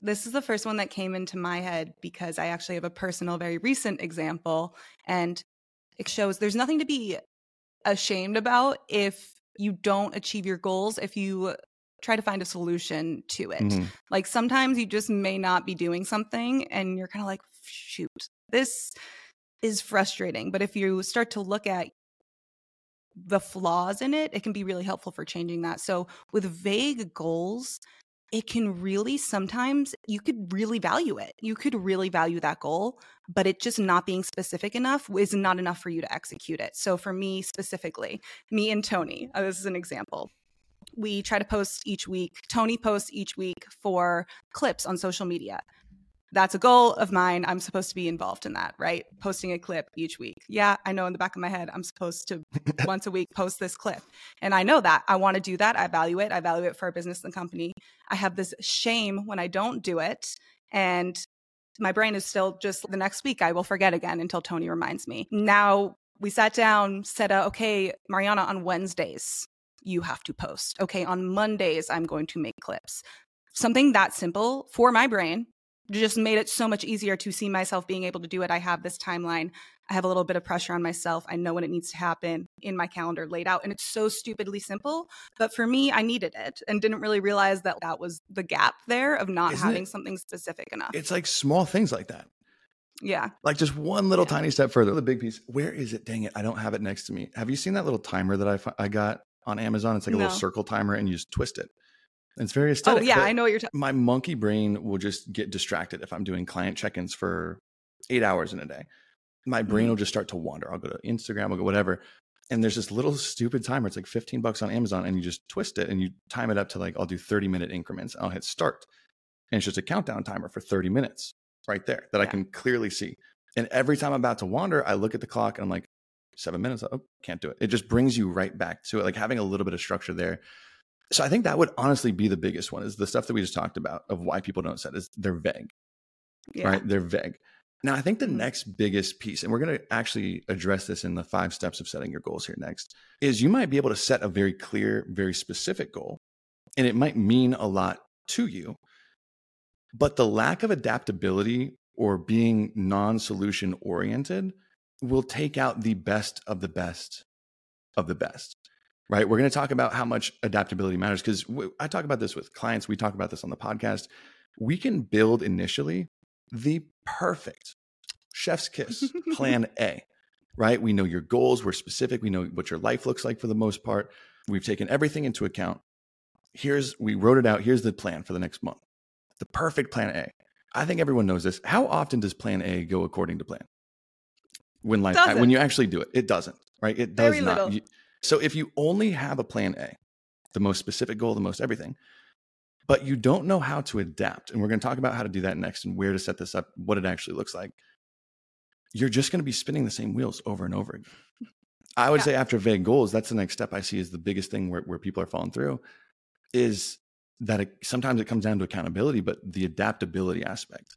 this is the first one that came into my head because I actually have a personal, very recent example. And it shows there's nothing to be ashamed about if you don't achieve your goals, if you try to find a solution to it. Mm-hmm. Like sometimes you just may not be doing something and you're kind of like, shoot, this is frustrating. But if you start to look at the flaws in it, it can be really helpful for changing that. So with vague goals, it can really sometimes you could really value it. You could really value that goal, but it just not being specific enough is not enough for you to execute it. So for me specifically, me and Tony, uh, this is an example. We try to post each week. Tony posts each week for clips on social media that's a goal of mine. I'm supposed to be involved in that, right? Posting a clip each week. Yeah, I know in the back of my head, I'm supposed to once a week post this clip. And I know that. I want to do that. I value it. I value it for our business and company. I have this shame when I don't do it. And my brain is still just the next week, I will forget again until Tony reminds me. Now we sat down, said, uh, okay, Marianna, on Wednesdays, you have to post. Okay, on Mondays, I'm going to make clips. Something that simple for my brain just made it so much easier to see myself being able to do it. I have this timeline. I have a little bit of pressure on myself. I know when it needs to happen in my calendar laid out. And it's so stupidly simple. But for me, I needed it and didn't really realize that that was the gap there of not Isn't having it, something specific enough. It's like small things like that. Yeah. Like just one little yeah. tiny step further. The big piece. Where is it? Dang it. I don't have it next to me. Have you seen that little timer that I, I got on Amazon? It's like a no. little circle timer and you just twist it. It's very oh, aesthetic. Oh yeah, I know what you're talking. My monkey brain will just get distracted if I'm doing client check-ins for eight hours in a day. My brain mm-hmm. will just start to wander. I'll go to Instagram, I'll go whatever, and there's this little stupid timer. It's like 15 bucks on Amazon, and you just twist it and you time it up to like I'll do 30 minute increments. I'll hit start, and it's just a countdown timer for 30 minutes right there that yeah. I can clearly see. And every time I'm about to wander, I look at the clock and I'm like, seven minutes. Oh, can't do it. It just brings you right back to it. Like having a little bit of structure there so I think that would honestly be the biggest one is the stuff that we just talked about of why people don't set is they're vague. Yeah. Right? They're vague. Now, I think the mm-hmm. next biggest piece, and we're going to actually address this in the five steps of setting your goals here next, is you might be able to set a very clear, very specific goal, and it might mean a lot to you. But the lack of adaptability or being non solution oriented will take out the best of the best of the best right? We're going to talk about how much adaptability matters because I talk about this with clients. We talk about this on the podcast. We can build initially the perfect chef's kiss plan A, right? We know your goals, we're specific, we know what your life looks like for the most part. We've taken everything into account. Here's, we wrote it out. Here's the plan for the next month. The perfect plan A. I think everyone knows this. How often does plan A go according to plan? When life, when you actually do it, it doesn't, right? It does Very not. You, so if you only have a plan A, the most specific goal, the most everything, but you don't know how to adapt, and we're going to talk about how to do that next and where to set this up, what it actually looks like, you're just going to be spinning the same wheels over and over again. I would yeah. say after vague goals, that's the next step I see is the biggest thing where, where people are falling through is that it, sometimes it comes down to accountability, but the adaptability aspect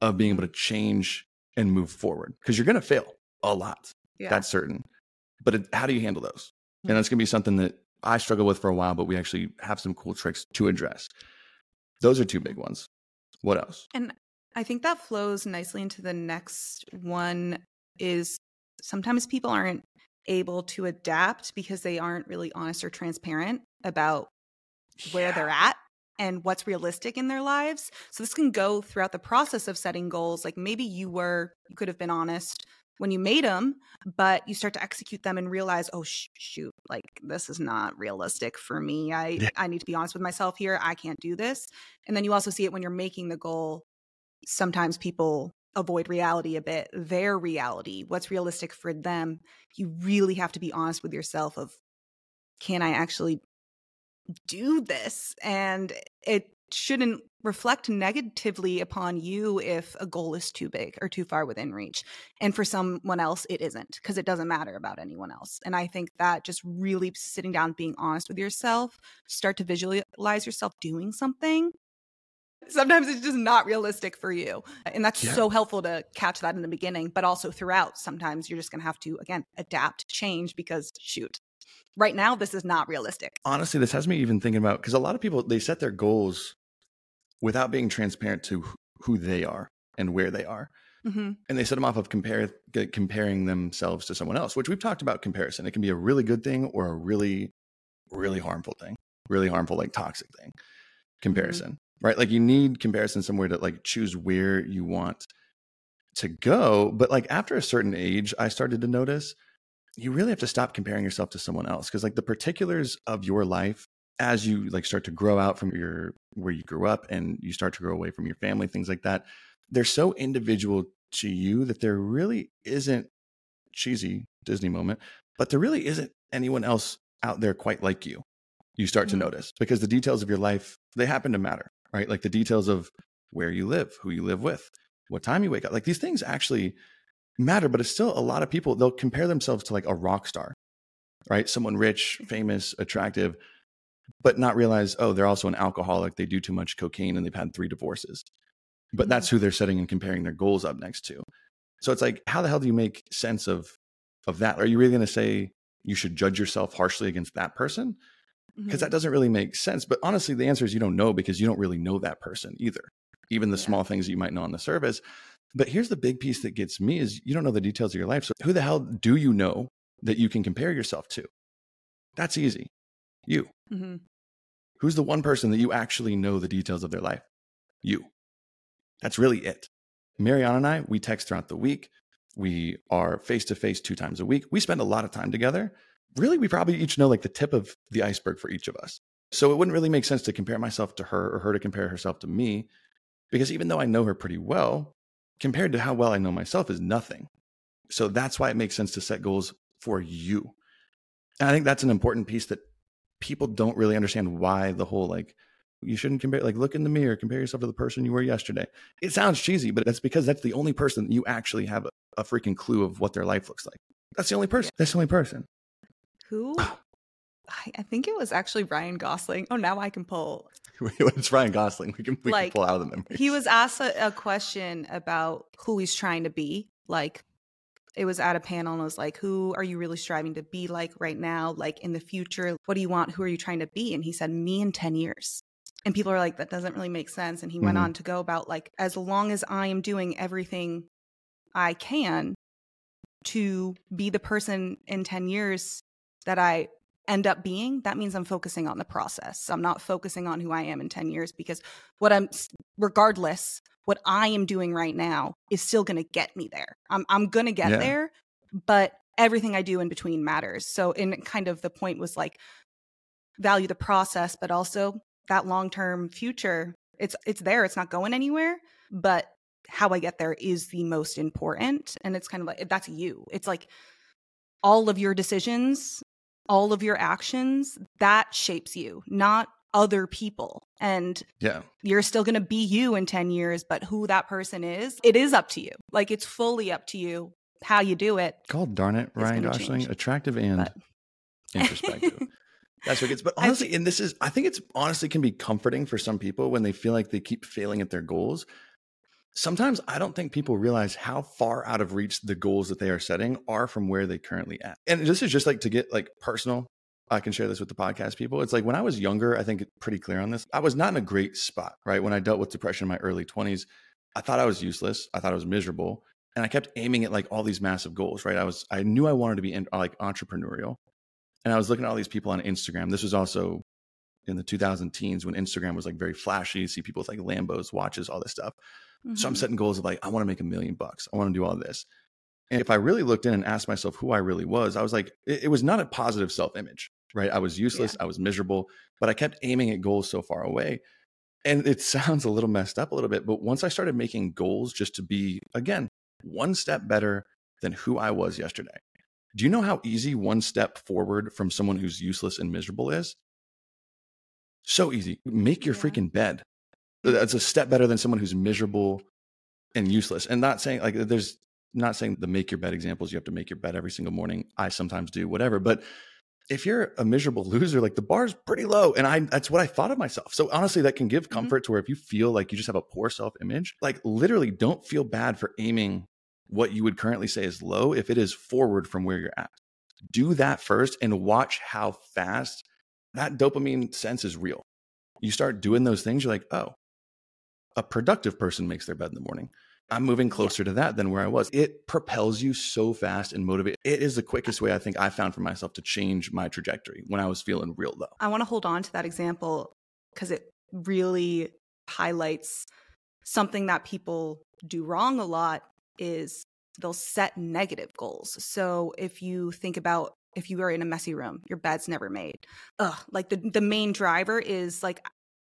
of being mm-hmm. able to change and move forward because you're going to fail a lot. Yeah. That's certain but it, how do you handle those? And hmm. that's going to be something that I struggle with for a while, but we actually have some cool tricks to address. Those are two big ones. What else? And I think that flows nicely into the next one is sometimes people aren't able to adapt because they aren't really honest or transparent about where yeah. they're at and what's realistic in their lives. So this can go throughout the process of setting goals. Like maybe you were, you could have been honest when you made them, but you start to execute them and realize, oh sh- shoot, like this is not realistic for me. I yeah. I need to be honest with myself here. I can't do this. And then you also see it when you're making the goal. Sometimes people avoid reality a bit, their reality, what's realistic for them. You really have to be honest with yourself of can I actually do this? And it shouldn't reflect negatively upon you if a goal is too big or too far within reach. And for someone else, it isn't because it doesn't matter about anyone else. And I think that just really sitting down, being honest with yourself, start to visualize yourself doing something. Sometimes it's just not realistic for you. And that's yeah. so helpful to catch that in the beginning, but also throughout. Sometimes you're just going to have to, again, adapt, change because shoot, right now, this is not realistic. Honestly, this has me even thinking about because a lot of people, they set their goals without being transparent to who they are and where they are. Mm-hmm. And they set them off of compare, comparing themselves to someone else, which we've talked about comparison. It can be a really good thing or a really, really harmful thing, really harmful, like toxic thing. Mm-hmm. Comparison, mm-hmm. right? Like you need comparison somewhere to like choose where you want to go. But like after a certain age, I started to notice you really have to stop comparing yourself to someone else because like the particulars of your life as you like start to grow out from your where you grew up and you start to grow away from your family things like that they're so individual to you that there really isn't cheesy disney moment but there really isn't anyone else out there quite like you you start mm-hmm. to notice because the details of your life they happen to matter right like the details of where you live who you live with what time you wake up like these things actually matter but it's still a lot of people they'll compare themselves to like a rock star right someone rich famous attractive but not realize, oh, they're also an alcoholic. They do too much cocaine and they've had three divorces. But that's mm-hmm. who they're setting and comparing their goals up next to. So it's like, how the hell do you make sense of of that? Are you really going to say you should judge yourself harshly against that person? Because mm-hmm. that doesn't really make sense. But honestly, the answer is you don't know because you don't really know that person either. Even the yeah. small things you might know on the surface. But here's the big piece that gets me is you don't know the details of your life. So who the hell do you know that you can compare yourself to? That's easy. You. Mm-hmm. Who's the one person that you actually know the details of their life? You. That's really it. Marianna and I, we text throughout the week. We are face to face two times a week. We spend a lot of time together. Really, we probably each know like the tip of the iceberg for each of us. So it wouldn't really make sense to compare myself to her or her to compare herself to me, because even though I know her pretty well, compared to how well I know myself is nothing. So that's why it makes sense to set goals for you. And I think that's an important piece that people don't really understand why the whole like you shouldn't compare like look in the mirror compare yourself to the person you were yesterday it sounds cheesy but that's because that's the only person you actually have a, a freaking clue of what their life looks like that's the only person that's the only person who I think it was actually Ryan Gosling. Oh, now I can pull. it's Ryan Gosling. We can, we like, can pull out of the memory. He was asked a, a question about who he's trying to be, like it was at a panel and it was like, who are you really striving to be like right now? Like in the future, what do you want? Who are you trying to be? And he said, me in 10 years. And people are like, that doesn't really make sense. And he mm-hmm. went on to go about like, as long as I am doing everything I can to be the person in 10 years that I end up being, that means I'm focusing on the process. I'm not focusing on who I am in 10 years because what I'm, regardless, what I am doing right now is still going to get me there. I'm I'm going to get yeah. there, but everything I do in between matters. So in kind of the point was like value the process but also that long-term future. It's it's there. It's not going anywhere, but how I get there is the most important and it's kind of like that's you. It's like all of your decisions, all of your actions, that shapes you, not other people. And yeah. you're still going to be you in 10 years but who that person is it is up to you. Like it's fully up to you how you do it. God darn it ryan gosling attractive and but. introspective. That's what gets but honestly and this is i think it's honestly can be comforting for some people when they feel like they keep failing at their goals. Sometimes i don't think people realize how far out of reach the goals that they are setting are from where they currently at. And this is just like to get like personal I can share this with the podcast people. It's like when I was younger, I think pretty clear on this. I was not in a great spot, right? When I dealt with depression in my early 20s, I thought I was useless. I thought I was miserable. And I kept aiming at like all these massive goals, right? I was, I knew I wanted to be in, like entrepreneurial. And I was looking at all these people on Instagram. This was also in the 2000 teens when Instagram was like very flashy. You see people with like Lambos, watches, all this stuff. Mm-hmm. So I'm mm-hmm. setting goals of like, I want to make a million bucks. I want to do all this. And if I really looked in and asked myself who I really was, I was like, it, it was not a positive self image right? I was useless, yeah. I was miserable, but I kept aiming at goals so far away. And it sounds a little messed up a little bit, but once I started making goals just to be, again, one step better than who I was yesterday. Do you know how easy one step forward from someone who's useless and miserable is? So easy. Make your yeah. freaking bed. That's a step better than someone who's miserable and useless. And not saying like there's not saying the make your bed examples, you have to make your bed every single morning. I sometimes do, whatever. But if you're a miserable loser, like the bar's pretty low. And I that's what I thought of myself. So honestly, that can give mm-hmm. comfort mm-hmm. to where if you feel like you just have a poor self-image, like literally don't feel bad for aiming what you would currently say is low if it is forward from where you're at. Do that first and watch how fast that dopamine sense is real. You start doing those things, you're like, oh, a productive person makes their bed in the morning. I'm moving closer to that than where I was. It propels you so fast and motivate. It is the quickest way I think I found for myself to change my trajectory when I was feeling real low. I want to hold on to that example because it really highlights something that people do wrong a lot is they'll set negative goals. So if you think about if you are in a messy room, your bed's never made. Ugh, like the the main driver is like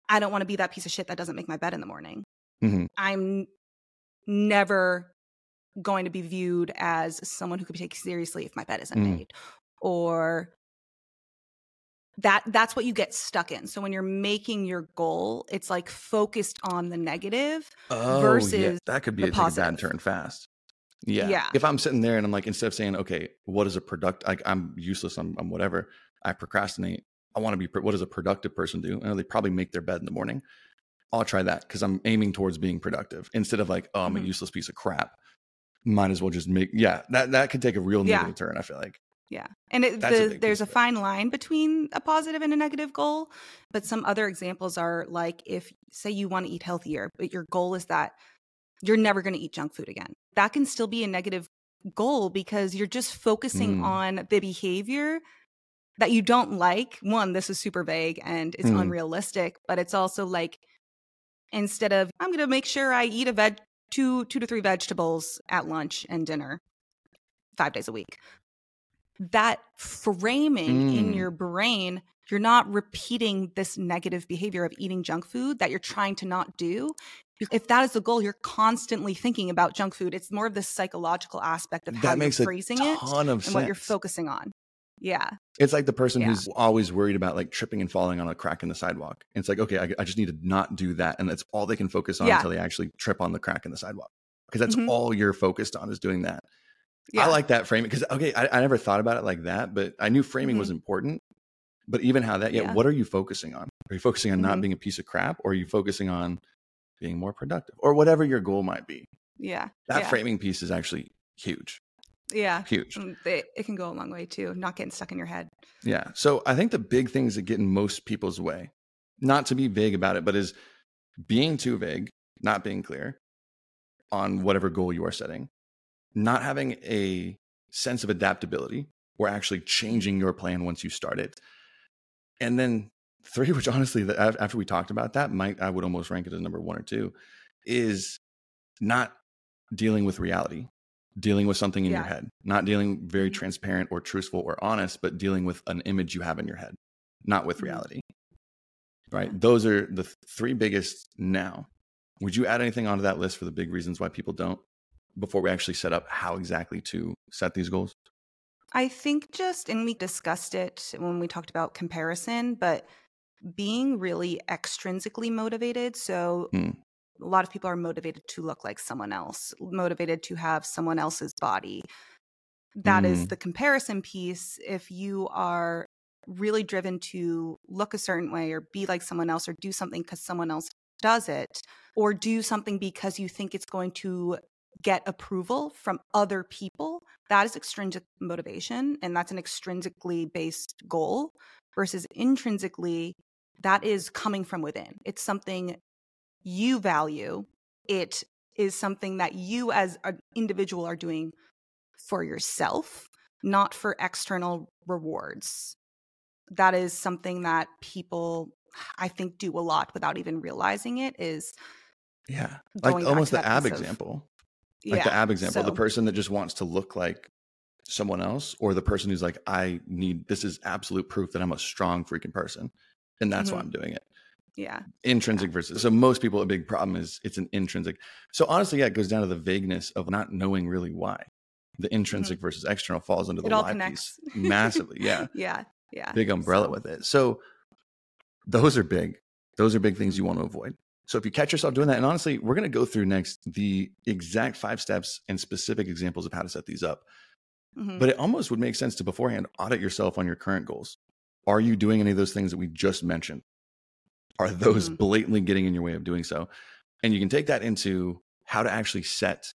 I don't want to be that piece of shit that doesn't make my bed in the morning. Mm-hmm. I'm never going to be viewed as someone who could be taken seriously if my bed isn't mm. made or that that's what you get stuck in so when you're making your goal it's like focused on the negative oh, versus yeah. that could be a, positive. bad turn fast yeah. yeah if i'm sitting there and i'm like instead of saying okay what is a product like i'm useless i'm, I'm whatever i procrastinate i want to be what does a productive person do and they probably make their bed in the morning I'll try that because I'm aiming towards being productive instead of like, oh, I'm mm-hmm. a useless piece of crap. Might as well just make, yeah, that, that could take a real negative yeah. turn, I feel like. Yeah. And it, the, a there's a fine line between a positive and a negative goal. But some other examples are like if, say, you want to eat healthier, but your goal is that you're never going to eat junk food again. That can still be a negative goal because you're just focusing mm. on the behavior that you don't like. One, this is super vague and it's mm. unrealistic, but it's also like instead of I'm going to make sure I eat a veg two two to three vegetables at lunch and dinner 5 days a week. That framing mm. in your brain, you're not repeating this negative behavior of eating junk food that you're trying to not do. If that is the goal, you're constantly thinking about junk food. It's more of the psychological aspect of how makes you're phrasing it and sense. what you're focusing on. Yeah. It's like the person yeah. who's always worried about like tripping and falling on a crack in the sidewalk. It's like, okay, I, I just need to not do that. And that's all they can focus on yeah. until they actually trip on the crack in the sidewalk. Because that's mm-hmm. all you're focused on is doing that. Yeah. I like that framing because, okay, I, I, never thought about it like that, but I knew framing mm-hmm. was important. But even how that, yeah, what are you focusing on? Are you focusing on mm-hmm. not being a piece of crap or are you focusing on being more productive or whatever your goal might be? Yeah. That framing piece is actually huge. Yeah. Huge. Mm, it, it can go a long way too, not getting stuck in your head. Yeah. So I think the big things that get in most people's way, not to be vague about it, but is being too vague, not being clear on whatever goal you are setting, not having a sense of adaptability or actually changing your plan once you start it. And then three, which honestly, after we talked about that, might I would almost rank it as number one or two, is not dealing with reality dealing with something in yeah. your head, not dealing very mm-hmm. transparent or truthful or honest, but dealing with an image you have in your head, not with mm-hmm. reality. Right? Those are the three biggest now. Would you add anything onto that list for the big reasons why people don't before we actually set up how exactly to set these goals? I think just, and we discussed it when we talked about comparison, but being really extrinsically motivated. So, hmm a lot of people are motivated to look like someone else, motivated to have someone else's body. That mm. is the comparison piece. If you are really driven to look a certain way or be like someone else or do something because someone else does it, or do something because you think it's going to get approval from other people, that is extrinsic motivation. And that's an extrinsically based goal versus intrinsically, that is coming from within. It's something you value, it is something that you as an individual are doing for yourself, not for external rewards. That is something that people, I think, do a lot without even realizing it. Is yeah, like almost the ab example, like yeah, the ab example, so, the person that just wants to look like someone else, or the person who's like, I need this is absolute proof that I'm a strong freaking person, and that's mm-hmm. why I'm doing it yeah intrinsic yeah. versus so most people a big problem is it's an intrinsic so honestly yeah it goes down to the vagueness of not knowing really why the intrinsic mm-hmm. versus external falls under the it why piece massively yeah yeah yeah big umbrella so. with it so those are big those are big things you want to avoid So if you catch yourself doing that, and honestly, we're going to go through next the exact five steps and specific examples of how to set these up. Mm-hmm. But it almost would make sense to beforehand audit yourself on your current goals. Are you doing any of those things that we just mentioned? Are those mm-hmm. blatantly getting in your way of doing so? And you can take that into how to actually set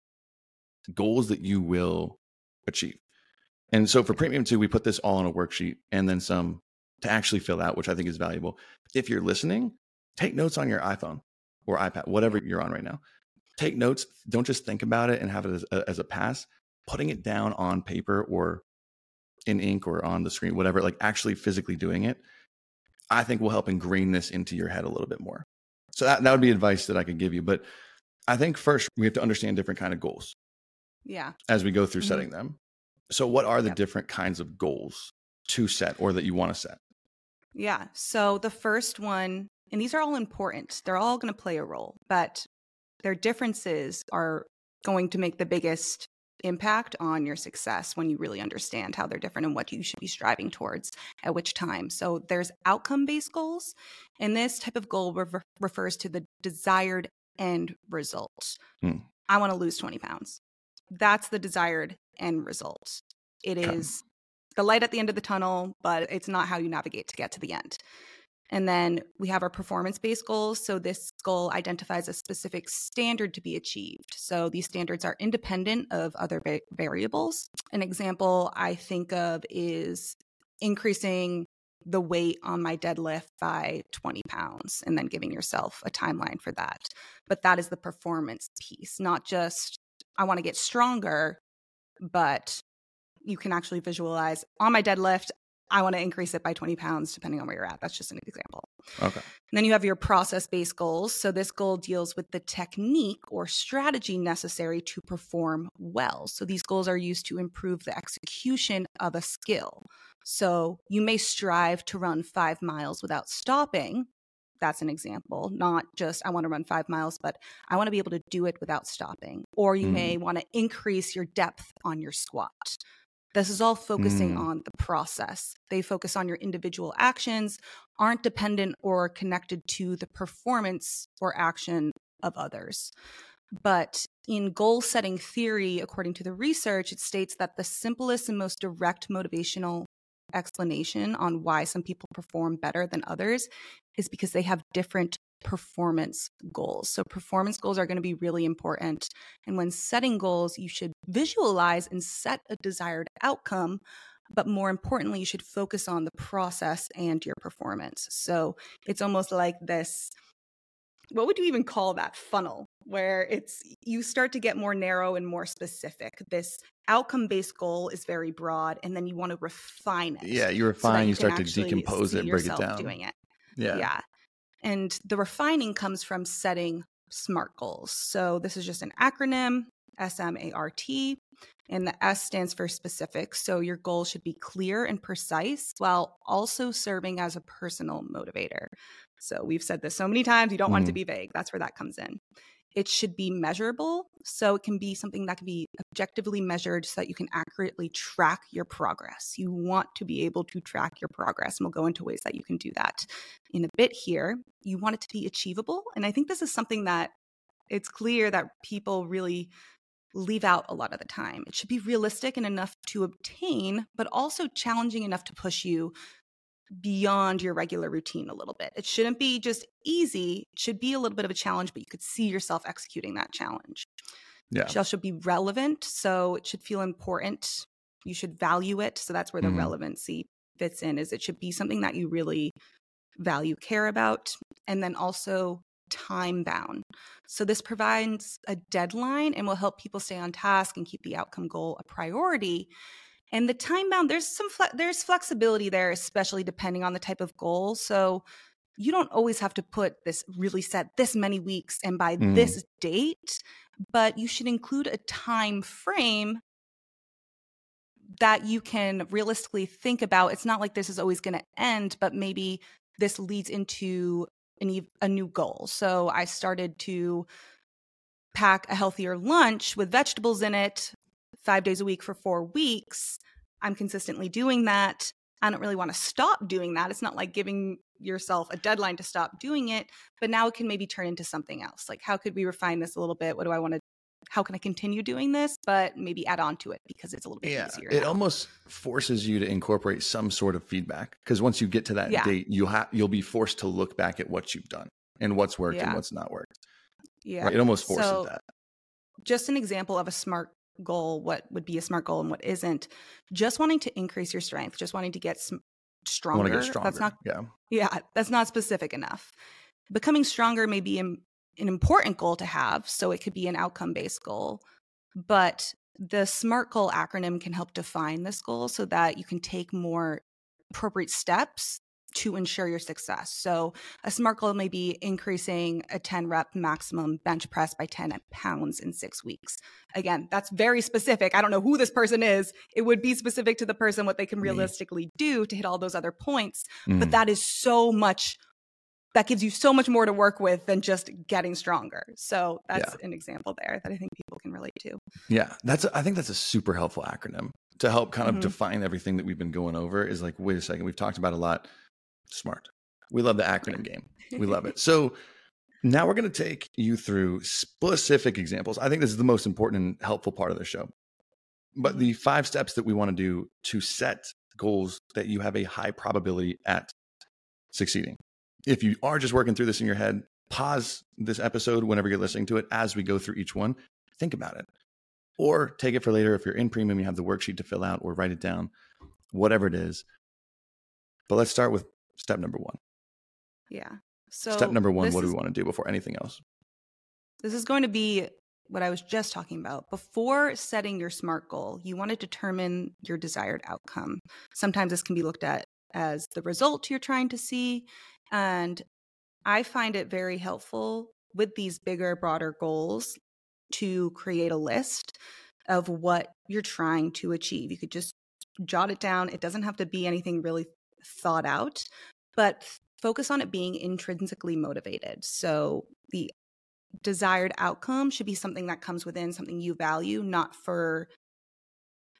goals that you will achieve. And so for Premium 2, we put this all on a worksheet and then some to actually fill out, which I think is valuable. If you're listening, take notes on your iPhone or iPad, whatever you're on right now. Take notes. Don't just think about it and have it as a, as a pass. Putting it down on paper or in ink or on the screen, whatever, like actually physically doing it, I think will help ingrain this into your head a little bit more. So that, that would be advice that I could give you. But I think first we have to understand different kind of goals. Yeah. As we go through mm-hmm. setting them. So what are the yep. different kinds of goals to set or that you want to set? Yeah. So the first one and these are all important, they're all going to play a role, but their differences are going to make the biggest impact on your success when you really understand how they're different and what you should be striving towards at which time. So there's outcome based goals, and this type of goal re- refers to the desired end result. Hmm. I want to lose 20 pounds. That's the desired end result. It is the light at the end of the tunnel, but it's not how you navigate to get to the end. And then we have our performance based goals. So this goal identifies a specific standard to be achieved. So these standards are independent of other va- variables. An example I think of is increasing the weight on my deadlift by 20 pounds and then giving yourself a timeline for that. But that is the performance piece, not just I want to get stronger, but you can actually visualize on my deadlift, I want to increase it by 20 pounds, depending on where you're at. That's just an example. Okay. And then you have your process based goals. So this goal deals with the technique or strategy necessary to perform well. So these goals are used to improve the execution of a skill. So you may strive to run five miles without stopping. That's an example, not just I want to run five miles, but I want to be able to do it without stopping. Or you mm. may want to increase your depth on your squat. This is all focusing mm. on the process. They focus on your individual actions, aren't dependent or connected to the performance or action of others. But in goal setting theory, according to the research, it states that the simplest and most direct motivational explanation on why some people perform better than others is because they have different performance goals. So, performance goals are going to be really important. And when setting goals, you should visualize and set a desired outcome. But more importantly, you should focus on the process and your performance. So, it's almost like this what would you even call that funnel where it's you start to get more narrow and more specific this outcome based goal is very broad and then you want to refine it yeah you refine so you, you start to decompose it and break it down doing it yeah yeah and the refining comes from setting SMART goals. So this is just an acronym, S M A R T, and the S stands for specific. So your goal should be clear and precise while also serving as a personal motivator. So we've said this so many times, you don't mm. want it to mm-hmm. be vague. That's where that comes in. It should be measurable. So it can be something that can be objectively measured so that you can accurately track your progress. You want to be able to track your progress. And we'll go into ways that you can do that in a bit here. You want it to be achievable. And I think this is something that it's clear that people really leave out a lot of the time. It should be realistic and enough to obtain, but also challenging enough to push you beyond your regular routine a little bit. It shouldn't be just easy. It should be a little bit of a challenge, but you could see yourself executing that challenge. Yeah. It should be relevant. So it should feel important. You should value it. So that's where the mm-hmm. relevancy fits in is it should be something that you really value, care about, and then also time bound. So this provides a deadline and will help people stay on task and keep the outcome goal a priority and the time bound, there's some fle- there's flexibility there, especially depending on the type of goal. So you don't always have to put this really set this many weeks and by mm. this date, but you should include a time frame that you can realistically think about. It's not like this is always going to end, but maybe this leads into an, a new goal. So I started to pack a healthier lunch with vegetables in it five days a week for four weeks. I'm consistently doing that. I don't really want to stop doing that. It's not like giving yourself a deadline to stop doing it, but now it can maybe turn into something else. Like, how could we refine this a little bit? What do I want to how can I continue doing this, but maybe add on to it because it's a little bit yeah, easier. It now. almost forces you to incorporate some sort of feedback because once you get to that yeah. date, you have you'll be forced to look back at what you've done and what's worked yeah. and what's not worked. Yeah, right? it almost forces so, that. Just an example of a smart goal, what would be a smart goal and what isn't. Just wanting to increase your strength, just wanting to get sm- stronger. Get stronger. That's not yeah. Yeah, that's not specific enough. Becoming stronger may be an, an important goal to have, so it could be an outcome based goal, but the SMART goal acronym can help define this goal so that you can take more appropriate steps to ensure your success. So a SMART goal may be increasing a 10 rep maximum bench press by 10 pounds in six weeks. Again, that's very specific. I don't know who this person is. It would be specific to the person what they can realistically do to hit all those other points. Mm. But that is so much that gives you so much more to work with than just getting stronger. So that's yeah. an example there that I think people can relate to. Yeah, that's a, I think that's a super helpful acronym to help kind of mm-hmm. define everything that we've been going over. Is like, wait a second, we've talked about a lot Smart. We love the acronym game. We love it. So now we're going to take you through specific examples. I think this is the most important and helpful part of the show. But the five steps that we want to do to set goals that you have a high probability at succeeding. If you are just working through this in your head, pause this episode whenever you're listening to it as we go through each one. Think about it. Or take it for later. If you're in premium, you have the worksheet to fill out or write it down, whatever it is. But let's start with step number one. Yeah. So step number one, what do we want to do before anything else? This is going to be what I was just talking about. Before setting your SMART goal, you want to determine your desired outcome. Sometimes this can be looked at as the result you're trying to see. And I find it very helpful with these bigger, broader goals to create a list of what you're trying to achieve. You could just jot it down. It doesn't have to be anything really thought out, but focus on it being intrinsically motivated. So the desired outcome should be something that comes within something you value, not for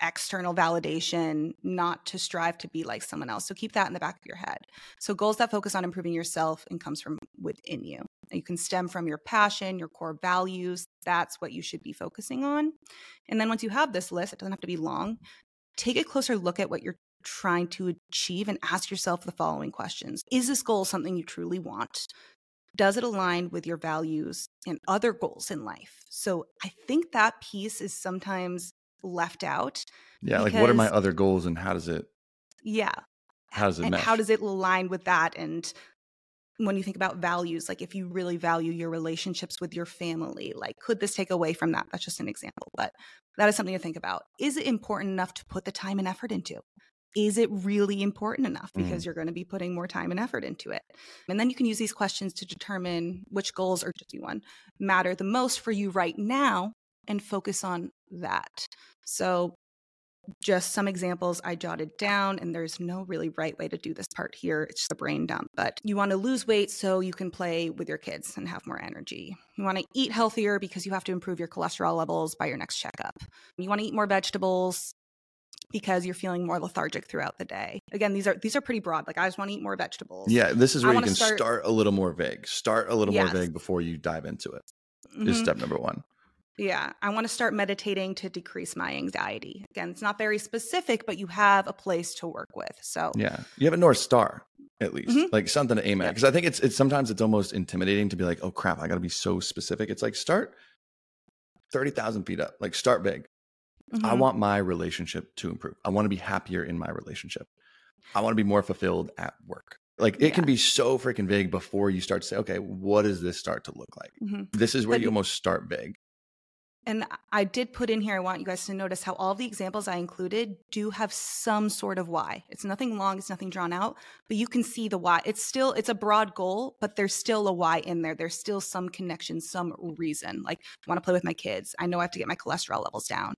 external validation, not to strive to be like someone else. So keep that in the back of your head. So goals that focus on improving yourself and comes from within you. You can stem from your passion, your core values. That's what you should be focusing on. And then once you have this list, it doesn't have to be long. Take a closer look at what you're trying to achieve and ask yourself the following questions Is this goal something you truly want? Does it align with your values and other goals in life? So I think that piece is sometimes left out. Yeah, because, like what are my other goals and how does it Yeah. How does it and mesh? how does it align with that and when you think about values, like if you really value your relationships with your family, like could this take away from that? That's just an example, but that is something to think about. Is it important enough to put the time and effort into? Is it really important enough because mm. you're going to be putting more time and effort into it and then you can use these questions to determine which goals or just one matter the most for you right now and focus on that so just some examples I jotted down, and there's no really right way to do this part here. It's just a brain dump. But you want to lose weight so you can play with your kids and have more energy. You want to eat healthier because you have to improve your cholesterol levels by your next checkup. You want to eat more vegetables because you're feeling more lethargic throughout the day. Again, these are these are pretty broad. Like I just want to eat more vegetables. Yeah, this is where you can start, start, a little more vague. Start a little yes. more vague before you dive into it. Mm-hmm. Is step number 1. Yeah, I want to start meditating to decrease my anxiety. Again, it's not very specific, but you have a place to work with. So Yeah. You have a north star at least. Mm-hmm. Like something to aim at. Because I think it's it's sometimes it's almost intimidating to be like, oh crap, I gotta be so specific. It's like start 30,000 feet up. Like start big. Mm-hmm. I want my relationship to improve. I want to be happier in my relationship. I want to be more fulfilled at work. Like it yeah. can be so freaking vague before you start to say, okay, what does this start to look like? Mm-hmm. This is where but you almost start vague. And I did put in here, I want you guys to notice how all the examples I included do have some sort of why. It's nothing long, it's nothing drawn out, but you can see the why. It's still, it's a broad goal, but there's still a why in there. There's still some connection, some reason. Like, I want to play with my kids. I know I have to get my cholesterol levels down.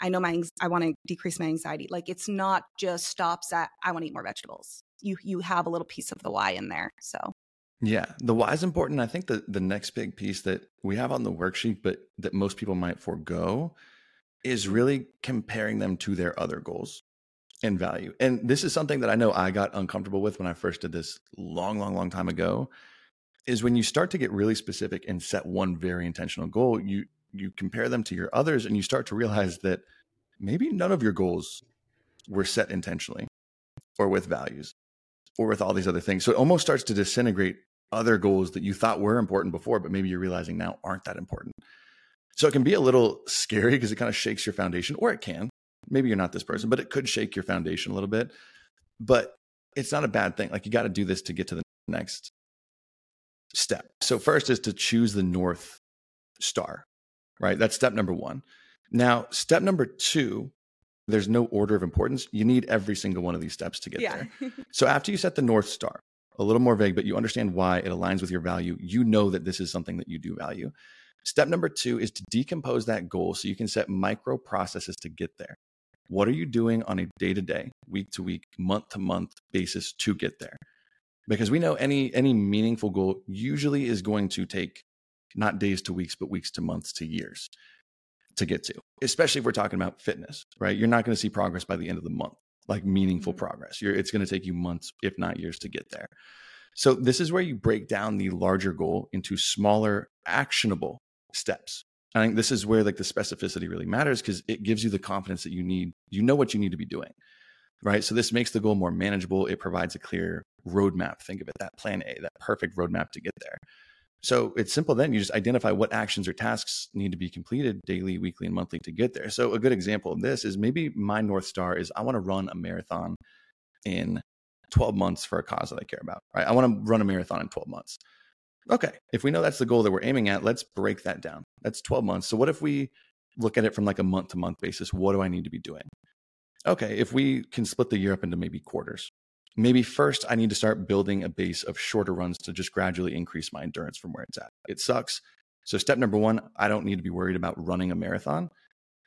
I know my I want to decrease my anxiety. Like it's not just stops at I want to eat more vegetables. You you have a little piece of the why in there. So yeah, the why is important. I think that the next big piece that we have on the worksheet, but that most people might forego, is really comparing them to their other goals. and value. And this is something that I know I got uncomfortable with when I first did this long, long, long time ago. Is when you start to get really specific and set one very intentional goal, you you compare them to your others and you start to realize that maybe none of your goals were set intentionally or with values or with all these other things. So it almost starts to disintegrate other goals that you thought were important before, but maybe you're realizing now aren't that important. So it can be a little scary because it kind of shakes your foundation, or it can. Maybe you're not this person, but it could shake your foundation a little bit. But it's not a bad thing. Like you got to do this to get to the next step. So, first is to choose the North Star, right? That's step number one. Now, step number two, there's no order of importance. You need every single one of these steps to get yeah. there. so, after you set the North Star, a little more vague, but you understand why it aligns with your value, you know that this is something that you do value. Step number two is to decompose that goal so you can set micro processes to get there. What are you doing on a day to day, week to week, month to month basis to get there? Because we know any any meaningful goal usually is going to take not days to weeks, but weeks to months to years to get to. Especially if we're talking about fitness, right? You're not going to see progress by the end of the month, like meaningful mm-hmm. progress. You're, it's going to take you months, if not years, to get there. So this is where you break down the larger goal into smaller, actionable steps. I think this is where like the specificity really matters because it gives you the confidence that you need. You know what you need to be doing, right? So this makes the goal more manageable. It provides a clear roadmap. Think of it that plan A, that perfect roadmap to get there. So it's simple then. You just identify what actions or tasks need to be completed daily, weekly, and monthly to get there. So a good example of this is maybe my North Star is I want to run a marathon in 12 months for a cause that I care about, right? I want to run a marathon in 12 months. Okay, if we know that's the goal that we're aiming at, let's break that down. That's 12 months. So what if we look at it from like a month to month basis? What do I need to be doing? Okay, if we can split the year up into maybe quarters, maybe first I need to start building a base of shorter runs to just gradually increase my endurance from where it's at. It sucks. So, step number one, I don't need to be worried about running a marathon.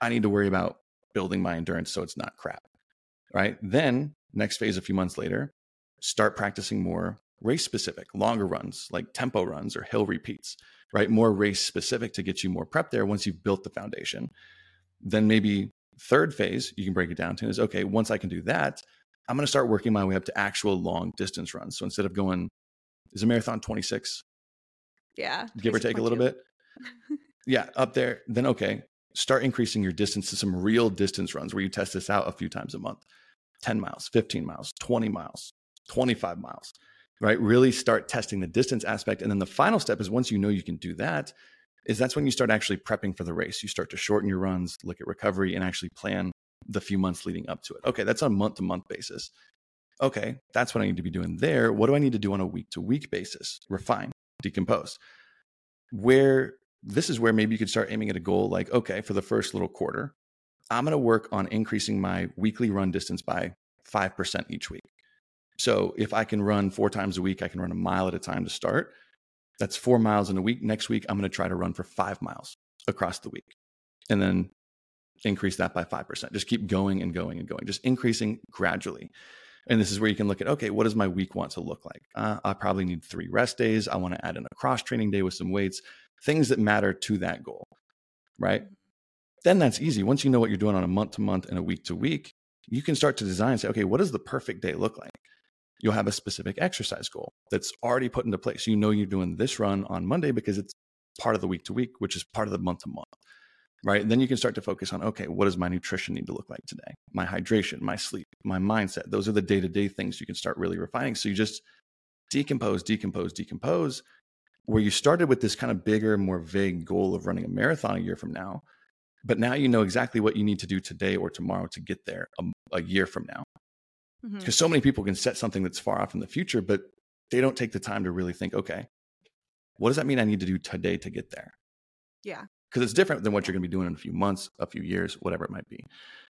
I need to worry about building my endurance so it's not crap. Right. Then, next phase, a few months later, start practicing more race specific, longer runs like tempo runs or hill repeats, right? More race specific to get you more prep there once you've built the foundation. Then maybe third phase, you can break it down to is okay, once I can do that, I'm going to start working my way up to actual long distance runs. So instead of going, is a marathon 26? Yeah. Give or take a little bit. yeah, up there. Then, okay, start increasing your distance to some real distance runs where you test this out a few times a month 10 miles, 15 miles, 20 miles, 25 miles right? Really start testing the distance aspect. And then the final step is once you know you can do that, is that's when you start actually prepping for the race. You start to shorten your runs, look at recovery, and actually plan the few months leading up to it. Okay, that's on month to month basis. Okay, that's what I need to be doing there. What do I need to do on a week to week basis? Refine, decompose. Where this is where maybe you could start aiming at a goal like, okay, for the first little quarter, I'm going to work on increasing my weekly run distance by 5% each week. So if I can run four times a week, I can run a mile at a time to start. That's four miles in a week. Next week, I'm going to try to run for five miles across the week and then increase that by 5%. Just keep going and going and going, just increasing gradually. And this is where you can look at okay, what does my week want to look like? Uh, I probably need three rest days. I want to add in a cross training day with some weights, things that matter to that goal, right? Then that's easy. Once you know what you're doing on a month to month and a week to week, you can start to design say, okay, what does the perfect day look like? you'll have a specific exercise goal that's already put into place. You know you're doing this run on Monday because it's part of the week to week, which is part of the month to month. Right. And then you can start to focus on okay, what does my nutrition need to look like today? My hydration, my sleep, my mindset. Those are the day to day things you can start really refining. So you just decompose, decompose, decompose. Where you started with this kind of bigger, more vague goal of running a marathon a year from now, but now you know exactly what you need to do today or tomorrow to get there a, a year from now because mm-hmm. so many people can set something that's far off in the future but they don't take the time to really think okay what does that mean i need to do today to get there yeah because it's different than what you're going to be doing in a few months a few years whatever it might be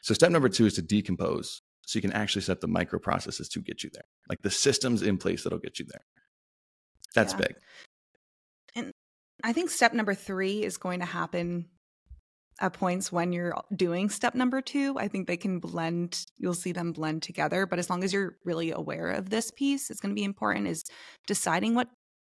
so step number two is to decompose so you can actually set the micro processes to get you there like the systems in place that'll get you there that's yeah. big and i think step number three is going to happen at points when you're doing step number two. I think they can blend, you'll see them blend together. But as long as you're really aware of this piece, it's going to be important is deciding what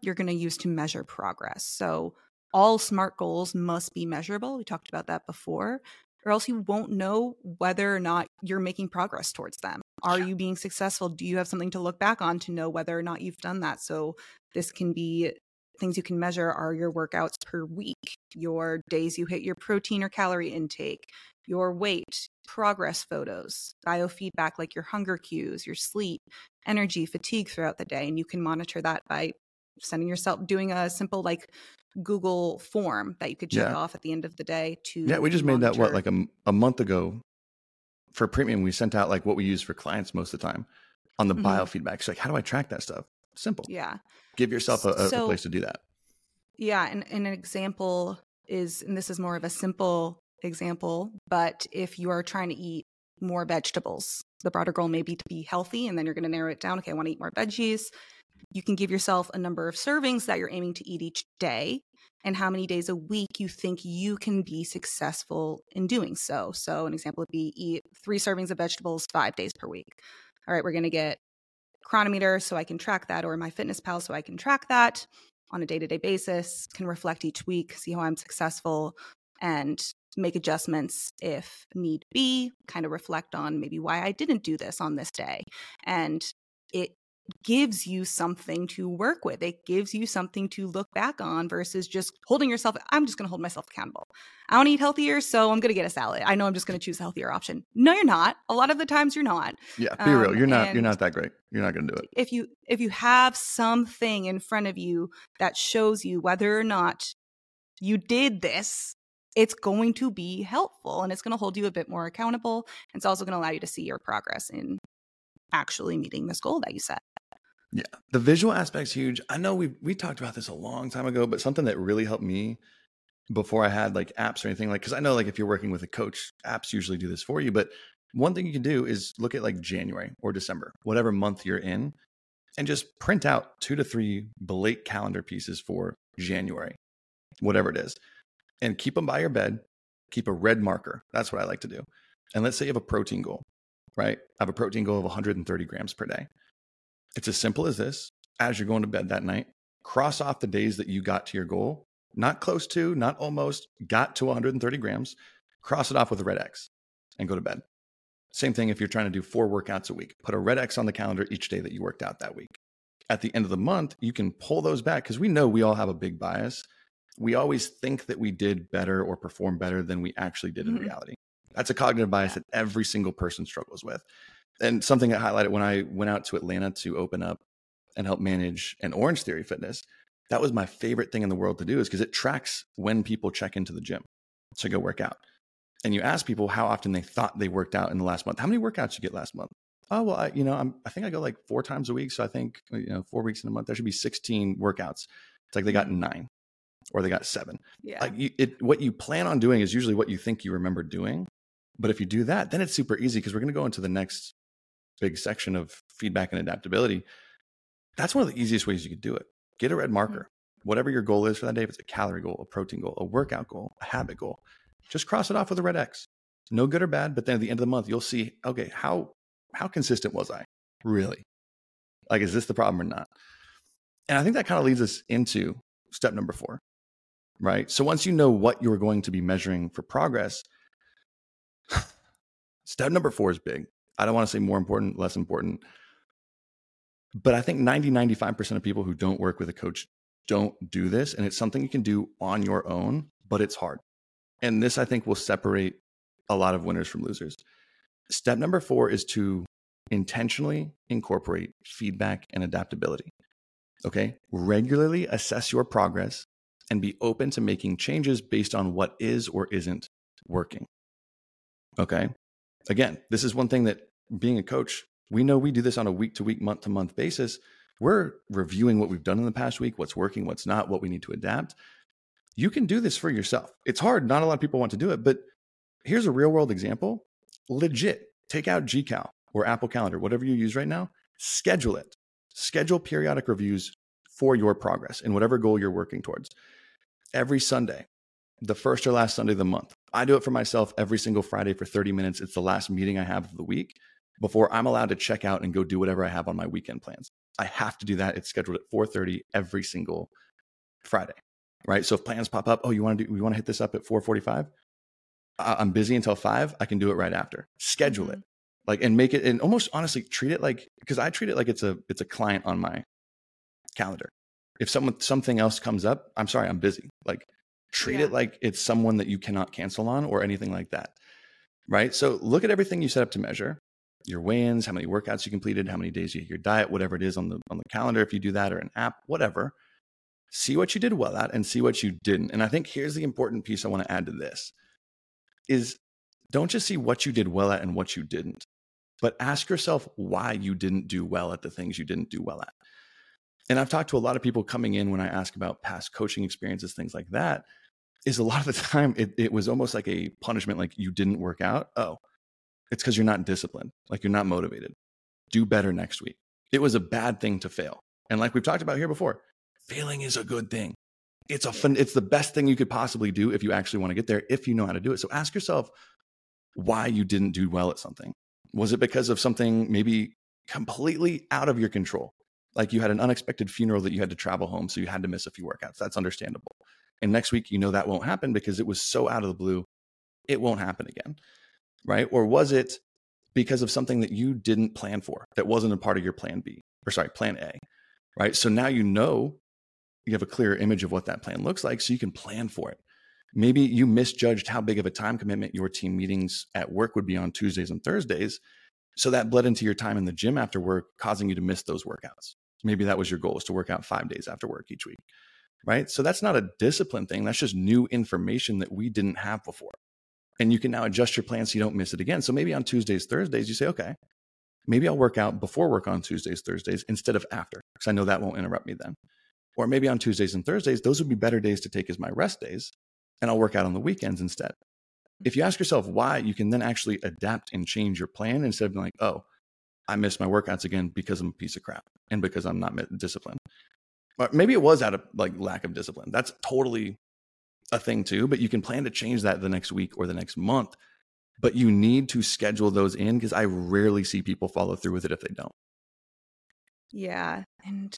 you're going to use to measure progress. So all SMART goals must be measurable. We talked about that before. or else you won't know whether or not you're making progress towards them. Are you being successful? Do you have something to look back on to know whether or not you've done that? So this can be things you can measure are your workouts per week, your days you hit your protein or calorie intake, your weight, progress photos, biofeedback like your hunger cues, your sleep, energy, fatigue throughout the day. And you can monitor that by sending yourself doing a simple like Google form that you could check yeah. off at the end of the day to Yeah, we just made that what like a, a month ago for premium we sent out like what we use for clients most of the time on the mm-hmm. biofeedback. So like how do I track that stuff? Simple. Yeah. Give yourself a, a, so, place to do that. Yeah, and, and an example is and this is more of a simple example, but if you are trying to eat more vegetables, the broader goal may be to be healthy and then you're going to narrow it down okay, I want to eat more veggies you can give yourself a number of servings that you're aiming to eat each day and how many days a week you think you can be successful in doing so. So, an example would be eat three servings of vegetables five days per week. All right, we're going to get Cronometer so I can track that, or MyFitnessPal so I can track that on a day to day basis, can reflect each week, see how I'm successful, and make adjustments if need be, kind of reflect on maybe why I didn't do this on this day. And it gives you something to work with. It gives you something to look back on versus just holding yourself. I'm just going to hold myself accountable. I want to eat healthier, so I'm going to get a salad. I know I'm just going to choose a healthier option. No, you're not. A lot of the times you're not. Yeah, be um, real. You're not. You're not that great. You're not going to do it. If you if you have something in front of you that shows you whether or not you did this it's going to be helpful and it's going to hold you a bit more accountable. It's also going to allow you to see your progress in actually meeting this goal that you set. Yeah, the visual aspect's huge. I know we we talked about this a long time ago, but something that really helped me before I had like apps or anything like because I know like if you're working with a coach, apps usually do this for you. But one thing you can do is look at like January or December, whatever month you're in, and just print out two to three Blake calendar pieces for January, whatever it is, and keep them by your bed. Keep a red marker. That's what I like to do. And let's say you have a protein goal, right? I have a protein goal of 130 grams per day. It's as simple as this. As you're going to bed that night, cross off the days that you got to your goal, not close to, not almost, got to 130 grams, cross it off with a red X and go to bed. Same thing if you're trying to do four workouts a week, put a red X on the calendar each day that you worked out that week. At the end of the month, you can pull those back because we know we all have a big bias. We always think that we did better or perform better than we actually did in mm-hmm. reality. That's a cognitive bias that every single person struggles with and something I highlighted when I went out to Atlanta to open up and help manage an Orangetheory Fitness, that was my favorite thing in the world to do is because it tracks when people check into the gym to go work out. And you ask people how often they thought they worked out in the last month. How many workouts you get last month? Oh well, I, you know, I'm, I think I go like four times a week. So I think you know, four weeks in a month, there should be 16 workouts. It's like they got mm-hmm. nine, or they got seven. Yeah. Like you, it, what you plan on doing is usually what you think you remember doing. But if you do that, then it's super easy because we're going to go into the next big section of feedback and adaptability, that's one of the easiest ways you could do it. Get a red mm-hmm. marker. Whatever your goal is for that day, if it's a calorie goal, a protein goal, a workout goal, a habit goal, just cross it off with a red X. No good or bad, but then at the end of the month, you'll see, okay, how how consistent was I? Really? Like, is this the problem or not? And I think that kind of leads us into step number four, right? So once you know what you're going to be measuring for progress, step number four is big. I don't want to say more important, less important. But I think 90, 95% of people who don't work with a coach don't do this. And it's something you can do on your own, but it's hard. And this, I think, will separate a lot of winners from losers. Step number four is to intentionally incorporate feedback and adaptability. Okay. Regularly assess your progress and be open to making changes based on what is or isn't working. Okay. Again, this is one thing that being a coach, we know we do this on a week to week, month to month basis. We're reviewing what we've done in the past week, what's working, what's not, what we need to adapt. You can do this for yourself. It's hard. Not a lot of people want to do it, but here's a real world example. Legit, take out GCal or Apple Calendar, whatever you use right now, schedule it. Schedule periodic reviews for your progress in whatever goal you're working towards. Every Sunday, the first or last Sunday of the month. I do it for myself every single Friday for 30 minutes. It's the last meeting I have of the week before I'm allowed to check out and go do whatever I have on my weekend plans. I have to do that. It's scheduled at 4:30 every single Friday. Right? So if plans pop up, oh, you want to do we want to hit this up at 4:45? I'm busy until five. I can do it right after. Schedule mm-hmm. it, like, and make it, and almost honestly treat it like because I treat it like it's a it's a client on my calendar. If someone something else comes up, I'm sorry, I'm busy. Like, treat yeah. it like it's someone that you cannot cancel on or anything like that. Right. So look at everything you set up to measure your weigh-ins, how many workouts you completed, how many days you hit your diet, whatever it is on the on the calendar, if you do that or an app, whatever. See what you did well at and see what you didn't. And I think here's the important piece I want to add to this is don't just see what you did well at and what you didn't, but ask yourself why you didn't do well at the things you didn't do well at. And I've talked to a lot of people coming in when I ask about past coaching experiences, things like that. Is a lot of the time it, it was almost like a punishment, like you didn't work out. Oh, it's because you're not disciplined, like you're not motivated. Do better next week. It was a bad thing to fail. And like we've talked about here before, failing is a good thing. It's a fun, it's the best thing you could possibly do if you actually want to get there, if you know how to do it. So ask yourself why you didn't do well at something. Was it because of something maybe completely out of your control? Like you had an unexpected funeral that you had to travel home, so you had to miss a few workouts. That's understandable. And next week, you know that won't happen because it was so out of the blue, it won't happen again right? Or was it because of something that you didn't plan for that wasn't a part of your plan B or sorry, plan A, right? So now you know you have a clear image of what that plan looks like so you can plan for it. Maybe you misjudged how big of a time commitment your team meetings at work would be on Tuesdays and Thursdays. So that bled into your time in the gym after work, causing you to miss those workouts. Maybe that was your goal is to work out five days after work each week, right? So that's not a discipline thing. That's just new information that we didn't have before and you can now adjust your plan so you don't miss it again. So maybe on Tuesdays, Thursdays, you say, okay, maybe I'll work out before work on Tuesdays, Thursdays instead of after, because I know that won't interrupt me then. Or maybe on Tuesdays and Thursdays, those would be better days to take as my rest days, and I'll work out on the weekends instead. If you ask yourself why, you can then actually adapt and change your plan instead of being like, oh, I missed my workouts again because I'm a piece of crap and because I'm not disciplined. But maybe it was out of like lack of discipline. That's totally a thing too, but you can plan to change that the next week or the next month. But you need to schedule those in because I rarely see people follow through with it if they don't. Yeah. And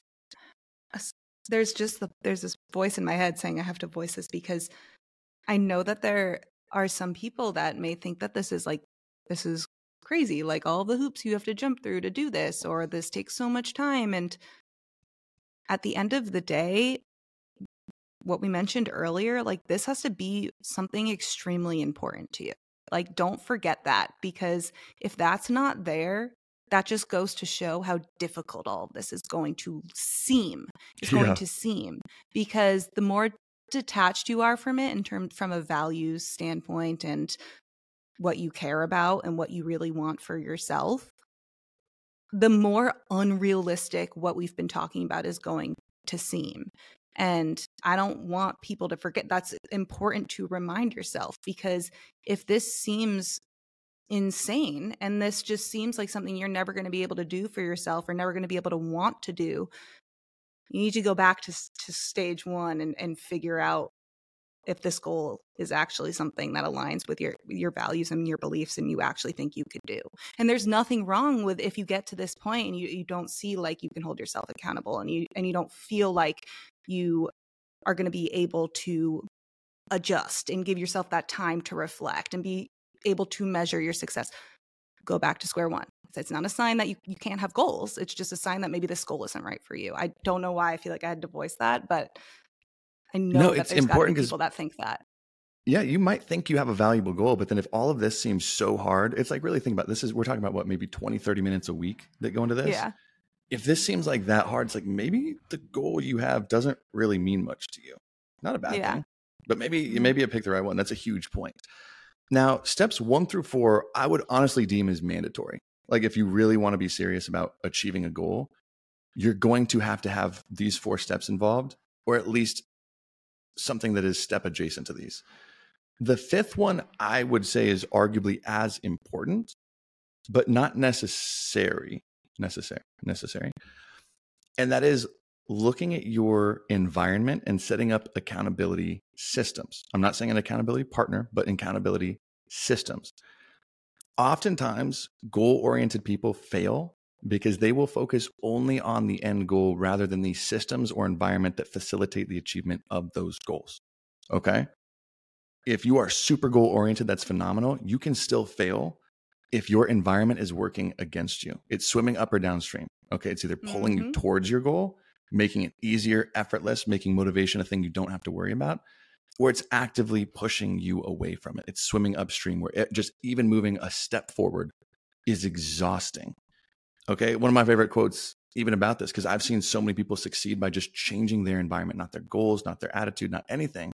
there's just the, there's this voice in my head saying I have to voice this because I know that there are some people that may think that this is like this is crazy, like all the hoops you have to jump through to do this, or this takes so much time. And at the end of the day, what we mentioned earlier, like this has to be something extremely important to you. Like, don't forget that because if that's not there, that just goes to show how difficult all of this is going to seem. It's yeah. going to seem because the more detached you are from it in terms from a values standpoint and what you care about and what you really want for yourself, the more unrealistic what we've been talking about is going to seem. And I don't want people to forget that's important to remind yourself because if this seems insane and this just seems like something you're never going to be able to do for yourself or never going to be able to want to do, you need to go back to, to stage one and, and figure out if this goal is actually something that aligns with your your values and your beliefs and you actually think you could do. And there's nothing wrong with if you get to this point and you, you don't see like you can hold yourself accountable and you and you don't feel like you are going to be able to adjust and give yourself that time to reflect and be able to measure your success. Go back to square one. It's not a sign that you, you can't have goals. It's just a sign that maybe this goal isn't right for you. I don't know why i feel like i had to voice that but i know no, that it's there's important people that think that. Yeah you might think you have a valuable goal but then if all of this seems so hard it's like really think about this is we're talking about what maybe 20 30 minutes a week that go into this? Yeah if this seems like that hard, it's like maybe the goal you have doesn't really mean much to you. Not a bad yeah. thing, but maybe mm-hmm. maybe I picked the right one. That's a huge point. Now, steps one through four, I would honestly deem as mandatory. Like if you really want to be serious about achieving a goal, you're going to have to have these four steps involved, or at least something that is step adjacent to these. The fifth one I would say is arguably as important, but not necessary necessary necessary. And that is looking at your environment and setting up accountability systems. I'm not saying an accountability partner but accountability systems. Oftentimes goal oriented people fail because they will focus only on the end goal rather than the systems or environment that facilitate the achievement of those goals okay? If you are super goal oriented, that's phenomenal. You can still fail if your environment is working against you. It's swimming up or downstream. Okay. It's either pulling mm-hmm. you towards your goal, making it easier, effortless, making motivation a thing you don't have to worry about, or it's actively pushing you away from it. It's swimming upstream where it, just even moving a step forward is exhausting. Okay. One of my favorite quotes, even about this, because I've seen so many people succeed by just changing their environment, not their goals, not their attitude, not anything.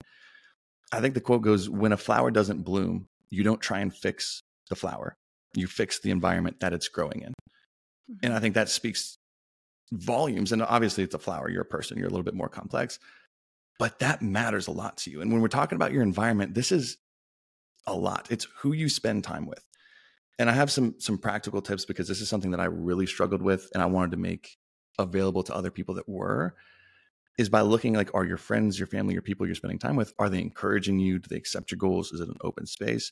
I think the quote goes When a flower doesn't bloom, you don't try and fix the flower, you fix the environment that it's growing in. And I mm-hmm. think that speaks volumes. And obviously, it's a flower, you're a person, you're a little bit more complex, but that matters a lot to you. And when we're talking about your environment, this is a lot. It's who you spend time with. And I have some some practical tips because this is something that I really struggled with and I wanted to make available to other people that were is by looking like are your friends, your family, your people you're spending time with, are they encouraging you? Do they accept your goals? Is it an open space?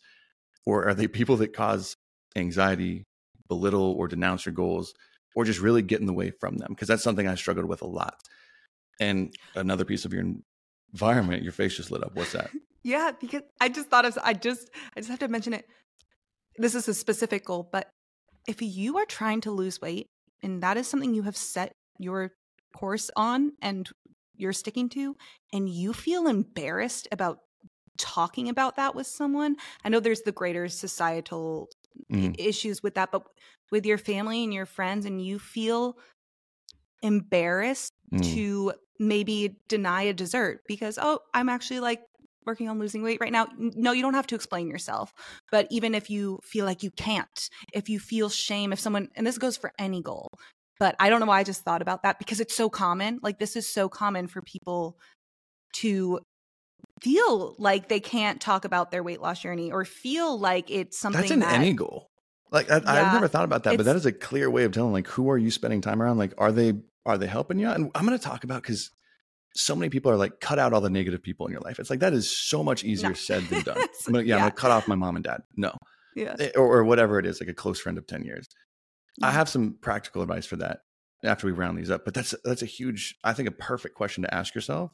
Or are they people that cause anxiety, belittle or denounce your goals, or just really get in the way from them? Because that's something I struggled with a lot. And another piece of your environment, your face just lit up. What's that? yeah, because I just thought of I just I just have to mention it. This is a specific goal, but if you are trying to lose weight and that is something you have set your course on and you're sticking to and you feel embarrassed about talking about that with someone i know there's the greater societal mm. issues with that but with your family and your friends and you feel embarrassed mm. to maybe deny a dessert because oh i'm actually like working on losing weight right now no you don't have to explain yourself but even if you feel like you can't if you feel shame if someone and this goes for any goal but I don't know why I just thought about that because it's so common. Like this is so common for people to feel like they can't talk about their weight loss journey or feel like it's something that's an that, any goal. Like I, have never thought about that, but that is a clear way of telling like who are you spending time around? Like are they are they helping you? And I'm going to talk about because so many people are like cut out all the negative people in your life. It's like that is so much easier no. said than done. I'm gonna, yeah, yeah, I'm gonna cut off my mom and dad. No, yeah, eh, or, or whatever it is, like a close friend of ten years. I have some practical advice for that after we round these up. But that's that's a huge, I think, a perfect question to ask yourself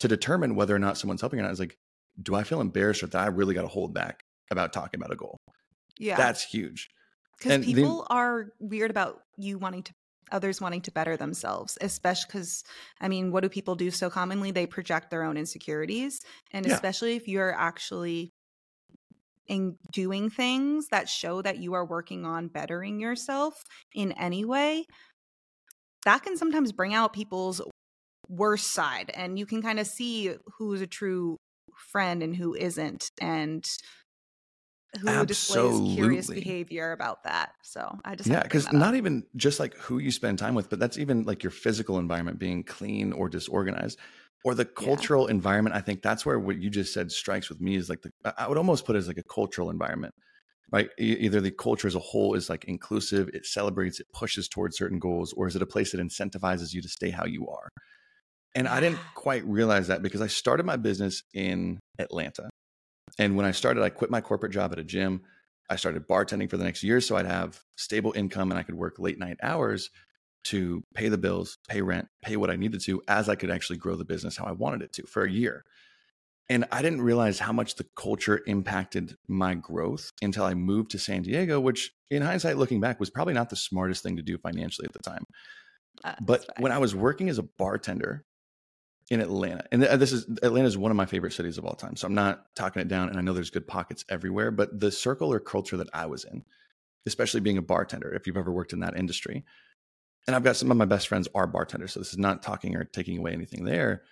to determine whether or not someone's helping or not. Is like, do I feel embarrassed or that I really got to hold back about talking about a goal? Yeah, that's huge. Because people the, are weird about you wanting to others wanting to better themselves especially because i mean what do people do so commonly they project their own insecurities and yeah. especially if you're actually in doing things that show that you are working on bettering yourself in any way, that can sometimes bring out people's worst side. And you can kind of see who's a true friend and who isn't. And who Absolutely. displays curious behavior about that. So I just yeah, because not even just like who you spend time with, but that's even like your physical environment being clean or disorganized or the cultural yeah. environment i think that's where what you just said strikes with me is like the i would almost put it as like a cultural environment right either the culture as a whole is like inclusive it celebrates it pushes towards certain goals or is it a place that incentivizes you to stay how you are and i didn't quite realize that because i started my business in atlanta and when i started i quit my corporate job at a gym i started bartending for the next year so i'd have stable income and i could work late night hours to pay the bills, pay rent, pay what I needed to as I could actually grow the business how I wanted it to for a year. And I didn't realize how much the culture impacted my growth until I moved to San Diego, which in hindsight, looking back, was probably not the smartest thing to do financially at the time. Uh, but when I was working as a bartender in Atlanta, and this is Atlanta is one of my favorite cities of all time. So I'm not talking it down, and I know there's good pockets everywhere, but the circle or culture that I was in, especially being a bartender, if you've ever worked in that industry, and I've got some of my best friends are bartenders, so this is not talking or taking away anything there.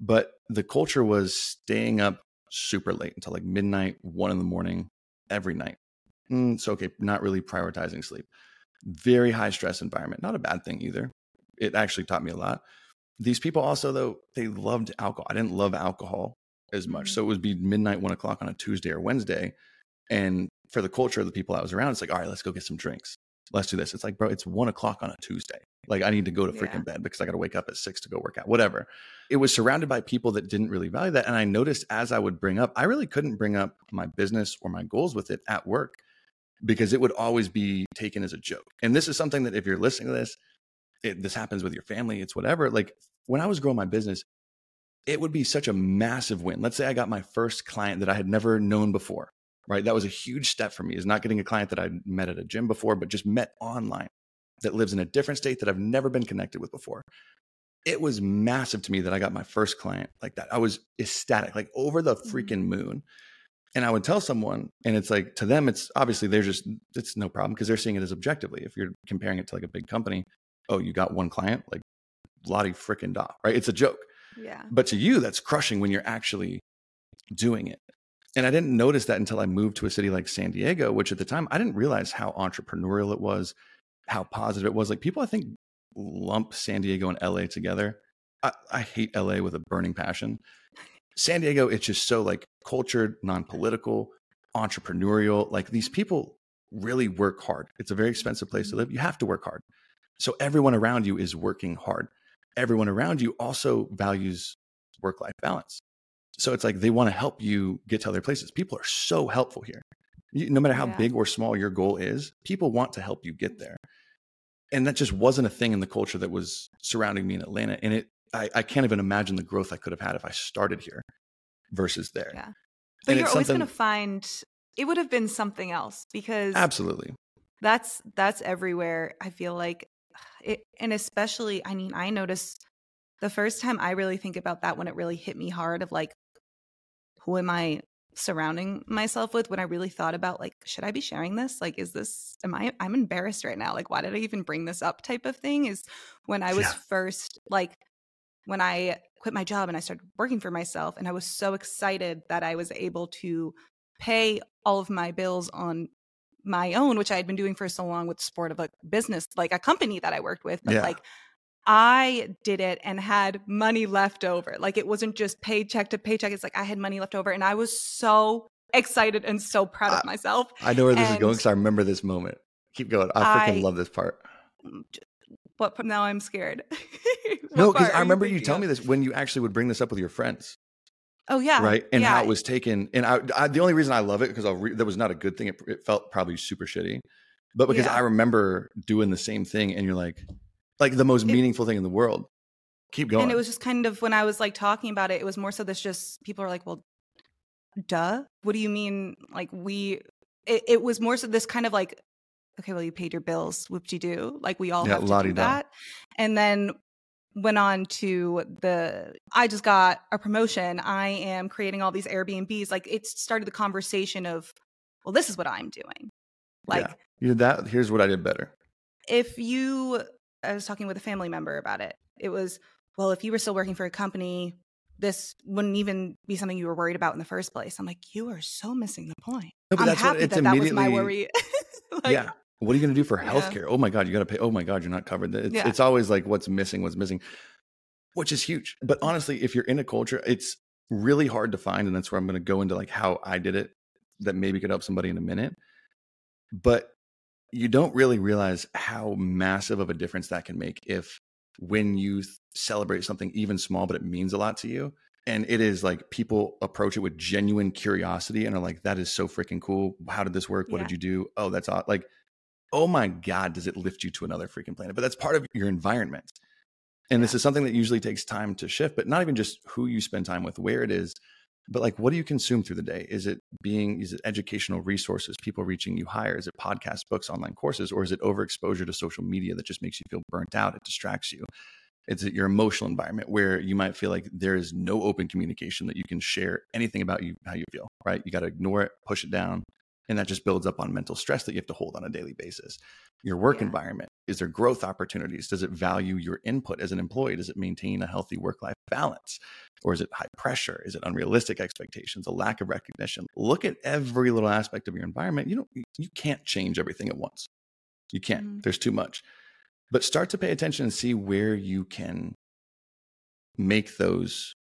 But the culture was staying up super late until like midnight, one in the morning every night. Mm, so okay, not really prioritizing sleep. Very high stress environment. Not a bad thing either. It actually taught me a lot. These people also though they loved alcohol. I didn't love alcohol as much, mm-hmm. so it would be midnight, one o'clock on a Tuesday or Wednesday, and for the culture of the people I was around, it's like, all right, let's go get some drinks let's do this. It's like, bro, it's one o'clock on a Tuesday. Like I need to go to freaking yeah. bed because I got to wake up at six to go work out, whatever. It was surrounded by people that didn't really value that. And I noticed as I would bring up, I really couldn't bring up my business or my goals with it at work because it would always be taken as a joke. And this is something that if you're listening to this, it, this happens with your family, it's whatever. Like when I was growing my business, it would be such a massive win. Let's say I got my first client that I had never known before, right? That was a huge step for me is not getting a client that I'd met at a gym before, but just met online that lives in a different state that I've never been connected with before. It was massive to me that I got my first client like that. I was ecstatic, like over the mm-hmm. freaking moon. And I would tell someone, and it's like to them, it's obviously they're just, it's no problem because they're seeing it as objectively. If you're comparing it to like a big company, oh, you got one client, like Lottie freaking da, right? It's a joke. Yeah. But to you, that's crushing when you're actually doing it. And I didn't notice that until I moved to a city like San Diego, which at the time I didn't realize how entrepreneurial it was, how positive it was. Like people, I think, lump San Diego and LA together. I, I hate LA with a burning passion. San Diego, it's just so like cultured, non political, entrepreneurial. Like these people really work hard. It's a very expensive place to mm-hmm. live. You have to work hard. So everyone around you is working hard. Everyone around you also values work life balance. So it's like they want to help you get to other places. People are so helpful here. You, no matter how yeah. big or small your goal is, people want to help you get there. And that just wasn't a thing in the culture that was surrounding me in Atlanta. And it, I, I can't even imagine the growth I could have had if I started here versus there. Yeah. But and you're always going to find it would have been something else because absolutely that's that's everywhere. I feel like it, and especially, I mean, I noticed the first time I really think about that when it really hit me hard of like, who am I surrounding myself with when I really thought about like, should I be sharing this? Like, is this, am I, I'm embarrassed right now. Like, why did I even bring this up type of thing is when I was yeah. first, like, when I quit my job and I started working for myself. And I was so excited that I was able to pay all of my bills on my own, which I had been doing for so long with sport of a business, like a company that I worked with. But yeah. like I did it and had money left over. Like it wasn't just paycheck to paycheck. It's like I had money left over. And I was so excited and so proud of myself. I know where this and is going because I remember this moment. Keep going. I freaking I, love this part. Mm, what now I'm scared. no, because I remember you telling me this when you actually would bring this up with your friends. Oh yeah, right. And yeah. how it was taken. And I, I, the only reason I love it because I'll re- that was not a good thing. It, it felt probably super shitty, but because yeah. I remember doing the same thing, and you're like, like the most it, meaningful thing in the world. Keep going. And it was just kind of when I was like talking about it, it was more so this just people are like, well, duh. What do you mean? Like we, it, it was more so this kind of like okay, well, you paid your bills, whoop de do. Like we all yeah, have to do that. And then went on to the I just got a promotion. I am creating all these Airbnbs. Like it started the conversation of, well, this is what I'm doing. Like yeah. that here's what I did better. If you I was talking with a family member about it. It was, well, if you were still working for a company, this wouldn't even be something you were worried about in the first place. I'm like, you are so missing the point. No, I'm happy that that was my worry. like, yeah what are you going to do for healthcare? Yeah. Oh my God, you got to pay. Oh my God, you're not covered. It's, yeah. it's always like what's missing, what's missing, which is huge. But honestly, if you're in a culture, it's really hard to find. And that's where I'm going to go into like how I did it that maybe could help somebody in a minute. But you don't really realize how massive of a difference that can make if when you celebrate something even small, but it means a lot to you. And it is like people approach it with genuine curiosity and are like, that is so freaking cool. How did this work? What yeah. did you do? Oh, that's odd. like oh my God, does it lift you to another freaking planet? But that's part of your environment. And this is something that usually takes time to shift, but not even just who you spend time with, where it is, but like what do you consume through the day? Is it being, is it educational resources, people reaching you higher? Is it podcasts, books, online courses, or is it overexposure to social media that just makes you feel burnt out? It distracts you. It's your emotional environment where you might feel like there is no open communication that you can share anything about you, how you feel, right? You got to ignore it, push it down, and that just builds up on mental stress that you have to hold on a daily basis. Your work yeah. environment is there growth opportunities? Does it value your input as an employee? Does it maintain a healthy work life balance? Or is it high pressure? Is it unrealistic expectations, a lack of recognition? Look at every little aspect of your environment. You don't you can't change everything at once. You can't. Mm-hmm. There's too much. But start to pay attention and see where you can make those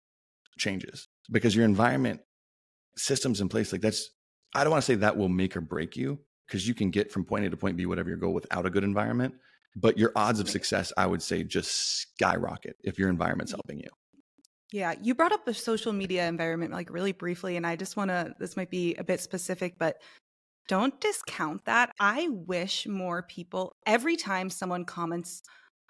changes because your environment systems in place like that's I don't want to say that will make or break you because you can get from point A to point B, whatever your goal, without a good environment. But your odds of success, I would say, just skyrocket if your environment's helping you. Yeah, you brought up the social media environment like really briefly, and I just want to. This might be a bit specific, but don't discount that. I wish more people every time someone comments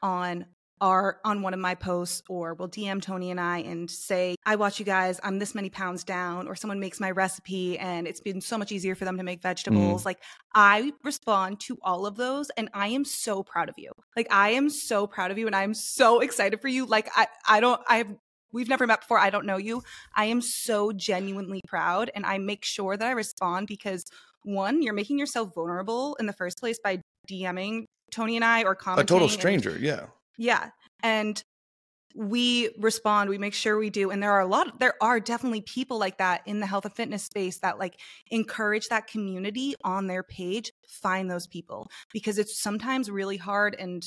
on are on one of my posts or will DM Tony and I and say, I watch you guys, I'm this many pounds down, or someone makes my recipe and it's been so much easier for them to make vegetables. Mm. Like I respond to all of those and I am so proud of you. Like I am so proud of you and I'm so excited for you. Like I, I don't, I have, we've never met before. I don't know you. I am so genuinely proud and I make sure that I respond because one, you're making yourself vulnerable in the first place by DMing Tony and I or commenting. A total stranger, and, yeah. Yeah. And we respond, we make sure we do. And there are a lot, there are definitely people like that in the health and fitness space that like encourage that community on their page. Find those people because it's sometimes really hard and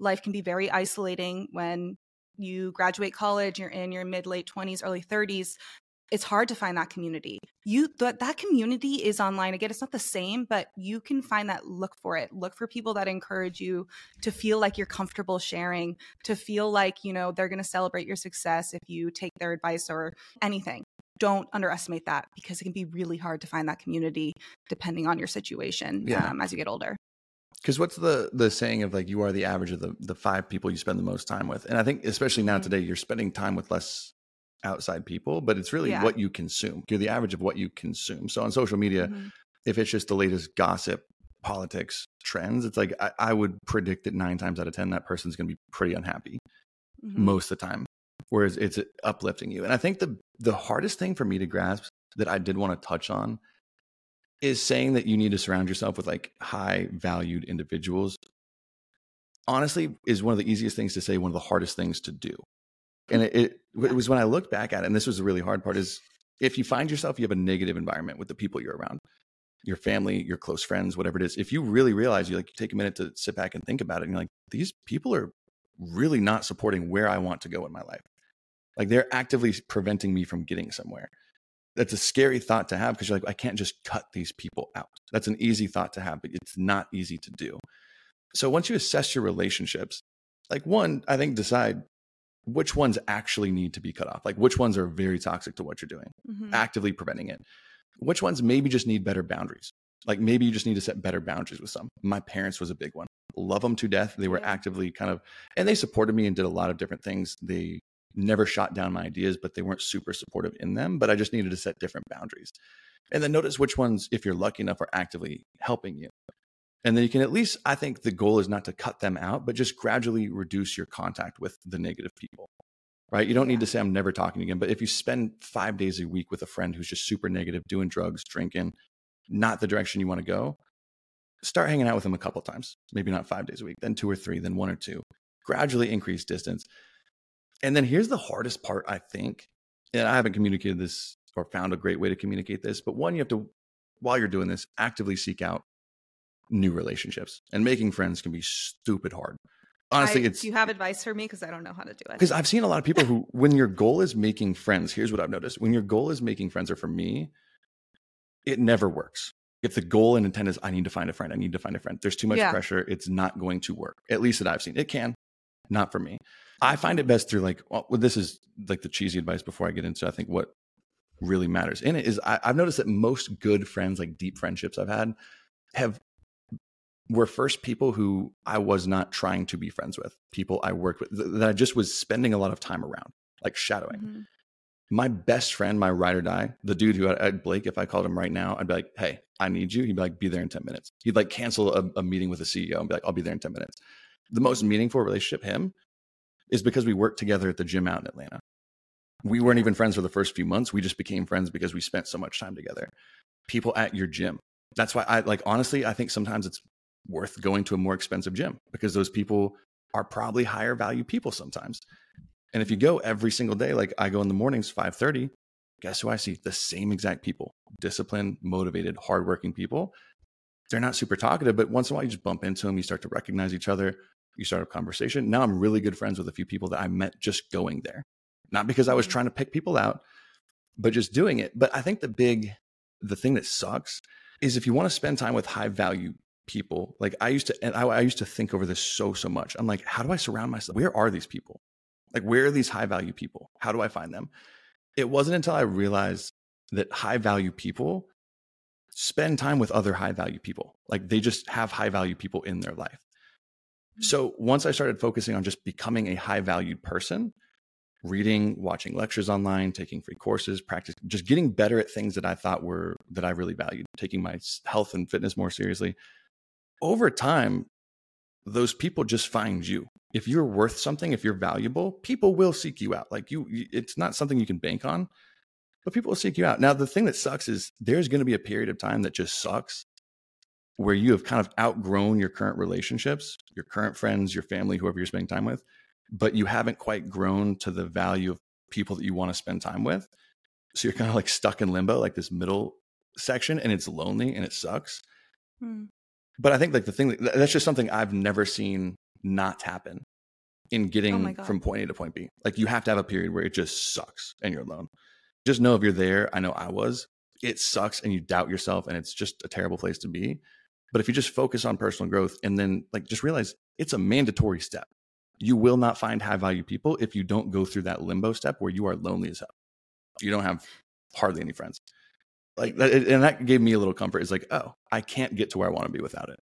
life can be very isolating when you graduate college, you're in your mid late 20s, early 30s it's hard to find that community. You that that community is online. Again, it's not the same, but you can find that look for it. Look for people that encourage you to feel like you're comfortable sharing, to feel like, you know, they're going to celebrate your success if you take their advice or anything. Don't underestimate that because it can be really hard to find that community depending on your situation yeah. um, as you get older. Because what's the the saying of like you are the average of the the five people you spend the most time with, and I think especially now mm-hmm. today you're spending time with less outside people, but it's really yeah. what you consume. You're the average of what you consume. So on social media, mm-hmm. if it's just the latest gossip, politics, trends, it's like I, I, would predict that nine times out of 10, that person's going to be pretty unhappy mm-hmm. most of the time. Whereas it's uplifting you. And I think the the hardest thing for me to grasp that I did want to touch on is saying that you need to surround yourself with like high valued individuals. Honestly, is one of the easiest things to say, one of the hardest things to do and it, it, it was when I looked back at it, and this was the really hard part is if you find yourself you have a negative environment with the people you're around, your family, your close friends, whatever it is, if you really realize you like you take a minute to sit back and think about it, and you're like, these people are really not supporting where I want to go in my life. Like they're actively preventing me from getting somewhere. That's a scary thought to have because you're like, I can't just cut these people out. That's an easy thought to have, but it's not easy to do. So once you assess your relationships, like one, I think decide which ones actually need to be cut off? Like which ones are very toxic to what you're doing? Mm-hmm. actively preventing it. Which ones maybe just need better boundaries? Like maybe you just need to set better boundaries with some. My parents was a big one. Love them to death. They were yeah. actively kind of and they supported me and did a lot of different things. They never shot down my ideas but they weren't super supportive in them but i just needed to set different boundaries. And then notice which ones if you're lucky enough are actively helping you and then you can at least, I think the goal is not to cut them out, but just gradually reduce your contact with the negative people, right? You don't need to say, I'm never talking again. But if you spend five days a week with a friend who's just super negative, doing drugs, drinking, not the direction you want to go, start hanging out with them a couple times, maybe not five days a week, then two or three, then one or two, gradually increase distance. And then here's the hardest part, I think. And I haven't communicated this or found a great way to communicate this, but one, you have to, while you're doing this, actively seek out new relationships and making friends can be stupid hard. Honestly I, it's do you have advice for me? Because i don't know how to do it. Because i've seen a lot of people who when your goal is making friends here's what i've noticed. When your goal is making friends or for me it never works. If the goal and intent is i need to find a friend i need to find a friend there's too much yeah. pressure it's not going to work at least that i've seen. It can not for me. I find it best through like well this is like the cheesy advice before i get into i think what really matters in it is I, i've noticed that most good friends like deep friendships i've had have were first people who I was not trying to be friends with, people I worked with, that I just was spending a lot of time around, like shadowing. Mm-hmm. My best friend, my ride or die, the dude who I, Blake, if I called him right now, I'd be like, hey, I need you. He'd be like, be there in 10 minutes. He'd like cancel a, a meeting with a CEO and be like, I'll be there in 10 minutes. The most meaningful relationship, him, is because we worked together at the gym out in Atlanta. We weren't even friends for the first few months. We just became friends because we spent so much time together. People at your gym. That's why I like, honestly, I think sometimes it's worth going to a more expensive gym because those people are probably higher value people sometimes. And if you go every single day, like I go in the mornings, 5:30, guess who I see? The same exact people, disciplined, motivated, hardworking people. They're not super talkative, but once in a while you just bump into them, you start to recognize each other, you start a conversation. Now I'm really good friends with a few people that I met just going there. Not because I was mm-hmm. trying to pick people out, but just doing it. But I think the big the thing that sucks is if you want to spend time with high value people like i used to and I, I, used to think over this so so much. I'm like how do i surround myself where are these people? Like where are these high value people? How do i find them? It wasn't until i realized that high value people spend time with other high value people. Like they just have high value people in their life. Hmm. So once I started focusing on just becoming a high valued person, reading, watching lectures online, taking free courses, practice, just getting better at things that I thought were that I really valued, taking my health and fitness more seriously. Over time, those people just find you. If you're worth something, if you're valuable, people will seek you out. Like you, it's not something you can bank on, but people will seek you out. Now, the thing that sucks is there's going to be a period of time that just sucks where you have kind of outgrown your current relationships, your current friends, your family, whoever you're spending time with, but you haven't quite grown to the value of people that you want to spend time with. So you're kind of like stuck in limbo, like this middle section, and it's lonely and it sucks. Hmm. But I think like the thing that, that's just something I've never seen not happen in oh getting oh from point A to point B. Like you have to have a period where it just sucks and you're alone. Just know if you're there, I know I was, it sucks and you doubt yourself and it's just a terrible place to be. But if you just focus on personal growth and then like just realize it's a mandatory step. You will not find high value people if you don't go through that limbo step where you are lonely as hell. You don't have hardly any friends. Like that, and that gave me a little comfort. It's like, oh, I can't get to where I want to be without it.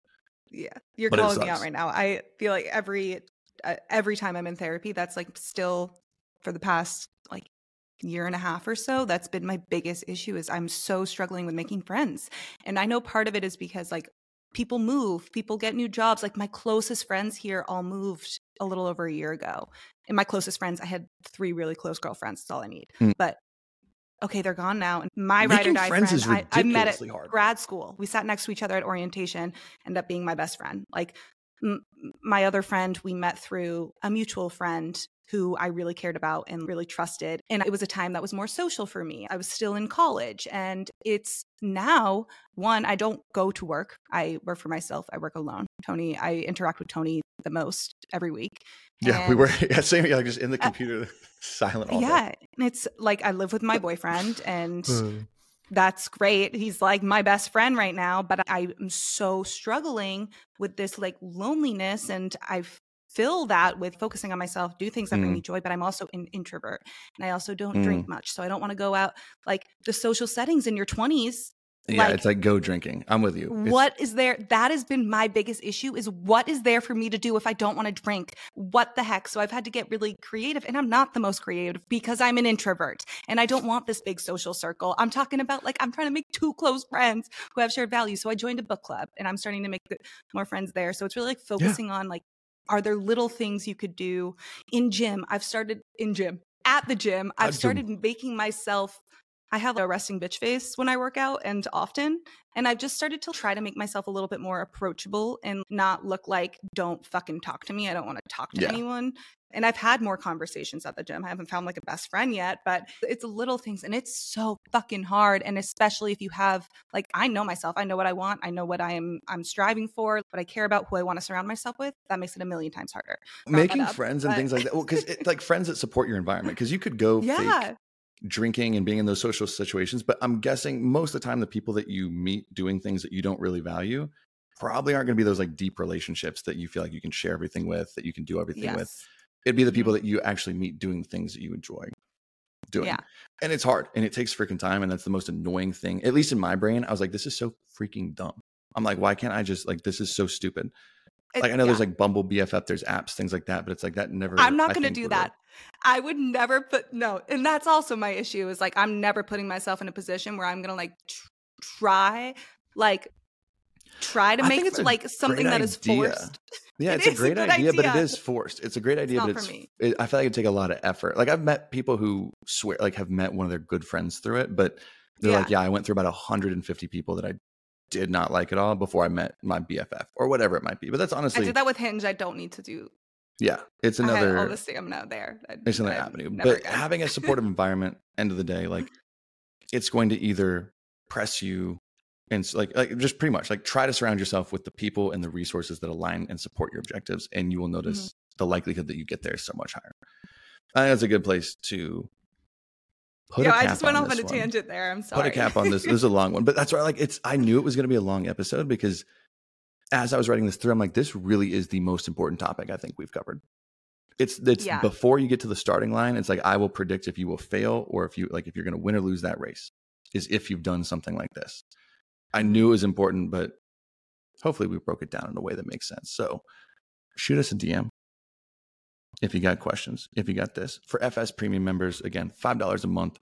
Yeah, you're but calling me out right now. I feel like every uh, every time I'm in therapy, that's like still for the past like year and a half or so that's been my biggest issue is i'm so struggling with making friends and i know part of it is because like people move, people get new jobs. Like my closest friends here all moved a little over a year ago. And my closest friends, I had three really close girlfriends. That's all I need. Mm. But okay, they're gone now. And my ride or die friend, I, I, met at hard. grad school. We sat next to each other at orientation, ended up being my best friend. Like m- my other friend, we met through a mutual friend who I really cared about and really trusted. And it was a time that was more social for me. I was still in college. And it's now, one, I don't go to work. I work for myself. I work alone. Tony, I interact with Tony the most every week. Yeah, and, we were yeah, same yeah, just in the computer, uh, silent. yeah, and it's like I live with my boyfriend, and hmm. that's great. He's like my best friend right now, but I am so struggling with this like loneliness, and I've fill that with focusing on myself, do things that mm. bring me joy, but I'm also an introvert and I also don't mm. drink much. So I don't want to go out like the social settings in your 20s. Yeah, like, it's like go drinking. I'm with you. It's- what is there? That has been my biggest issue is what is there for me to do if I don't want to drink? What the heck? So I've had to get really creative and I'm not the most creative because I'm an introvert and I don't want this big social circle. I'm talking about like I'm trying to make two close friends who have shared values. So I joined a book club and I'm starting to make more friends there. So it's really like focusing yeah. on like are there little things you could do in gym? I've started in gym at the gym. I've started making myself I have a resting bitch face when I work out and often. And I've just started to try to make myself a little bit more approachable and not look like, don't fucking talk to me. I don't want to talk to yeah. anyone. And I've had more conversations at the gym. I haven't found like a best friend yet, but it's little things and it's so fucking hard. And especially if you have like I know myself, I know what I want, I know what I am I'm striving for, but I care about who I want to surround myself with. That makes it a million times harder. Making up, friends but... and things like that. Well, because like friends that support your environment. Because you could go yeah. Drinking and being in those social situations, but I'm guessing most of the time the people that you meet doing things that you don't really value probably aren't going to be those like deep relationships that you feel like you can share everything with, that you can do everything yes. with It'd be the people mm-hmm. that you actually meet doing the things that you enjoy doing. Yeah. And it's hard and it takes freaking time. And that's the most annoying thing. At least in my brain, I was like, this is so freaking dumb. I'm like, why can't I just like this is so stupid? It, like I know yeah. there's like Bumble BFF, there's apps, things like that, but it's like that never. I'm not going to do that. I would never put no, and that's also my issue is like I'm never putting myself in a position where I'm going to like tr- try like try to make it, like something that is forced. Yeah, it it's a great a idea, idea, but it is forced. It's a great idea, it's but it's. It, I feel like it take a lot of effort. Like I've met people who swear, like have met one of their good friends through it, but they're yeah. like, "Yeah, I went through about 150 people that I did not like at all before I met my BFF or whatever it might be." But that's honestly, I did that with Hinge. I don't need to do. Yeah, it's another. all the stamina there. I, it's another avenue, but again. having a supportive environment, end of the day, like it's going to either press you and like, like just pretty much like try to surround yourself with the people and the resources that align and support your objectives and you will notice mm-hmm. the likelihood that you get there is so much higher i think that's a good place to put yeah, I just went off on a one. tangent there. I'm sorry. Put a cap on this. This is a long one, but that's why like it's. I knew it was going to be a long episode because as I was writing this through, I'm like, this really is the most important topic I think we've covered. It's it's yeah. before you get to the starting line. It's like I will predict if you will fail or if you like if you're going to win or lose that race. Is if you've done something like this. I knew it was important, but hopefully we broke it down in a way that makes sense. So shoot us a DM if you got questions, if you got this. For FS Premium members, again, $5 a month.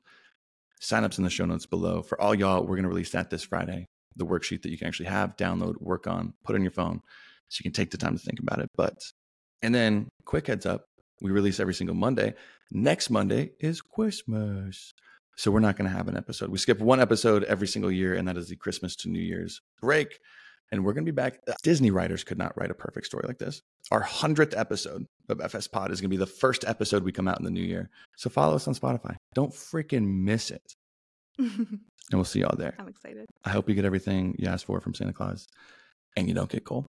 Sign-ups in the show notes below. For all y'all, we're going to release that this Friday. The worksheet that you can actually have, download, work on, put on your phone so you can take the time to think about it. But, and then quick heads up, we release every single Monday. Next Monday is Christmas. So we're not going to have an episode. We skip one episode every single year, and that is the Christmas to New Year's break. And we're going to be back. Disney writers could not write a perfect story like this. Our 100th episode of FS Pod is going to be the first episode we come out in the new year. So follow us on Spotify. Don't freaking miss it. and we'll see y'all there. I'm excited. I hope you get everything you asked for from Santa Claus and you don't get cold.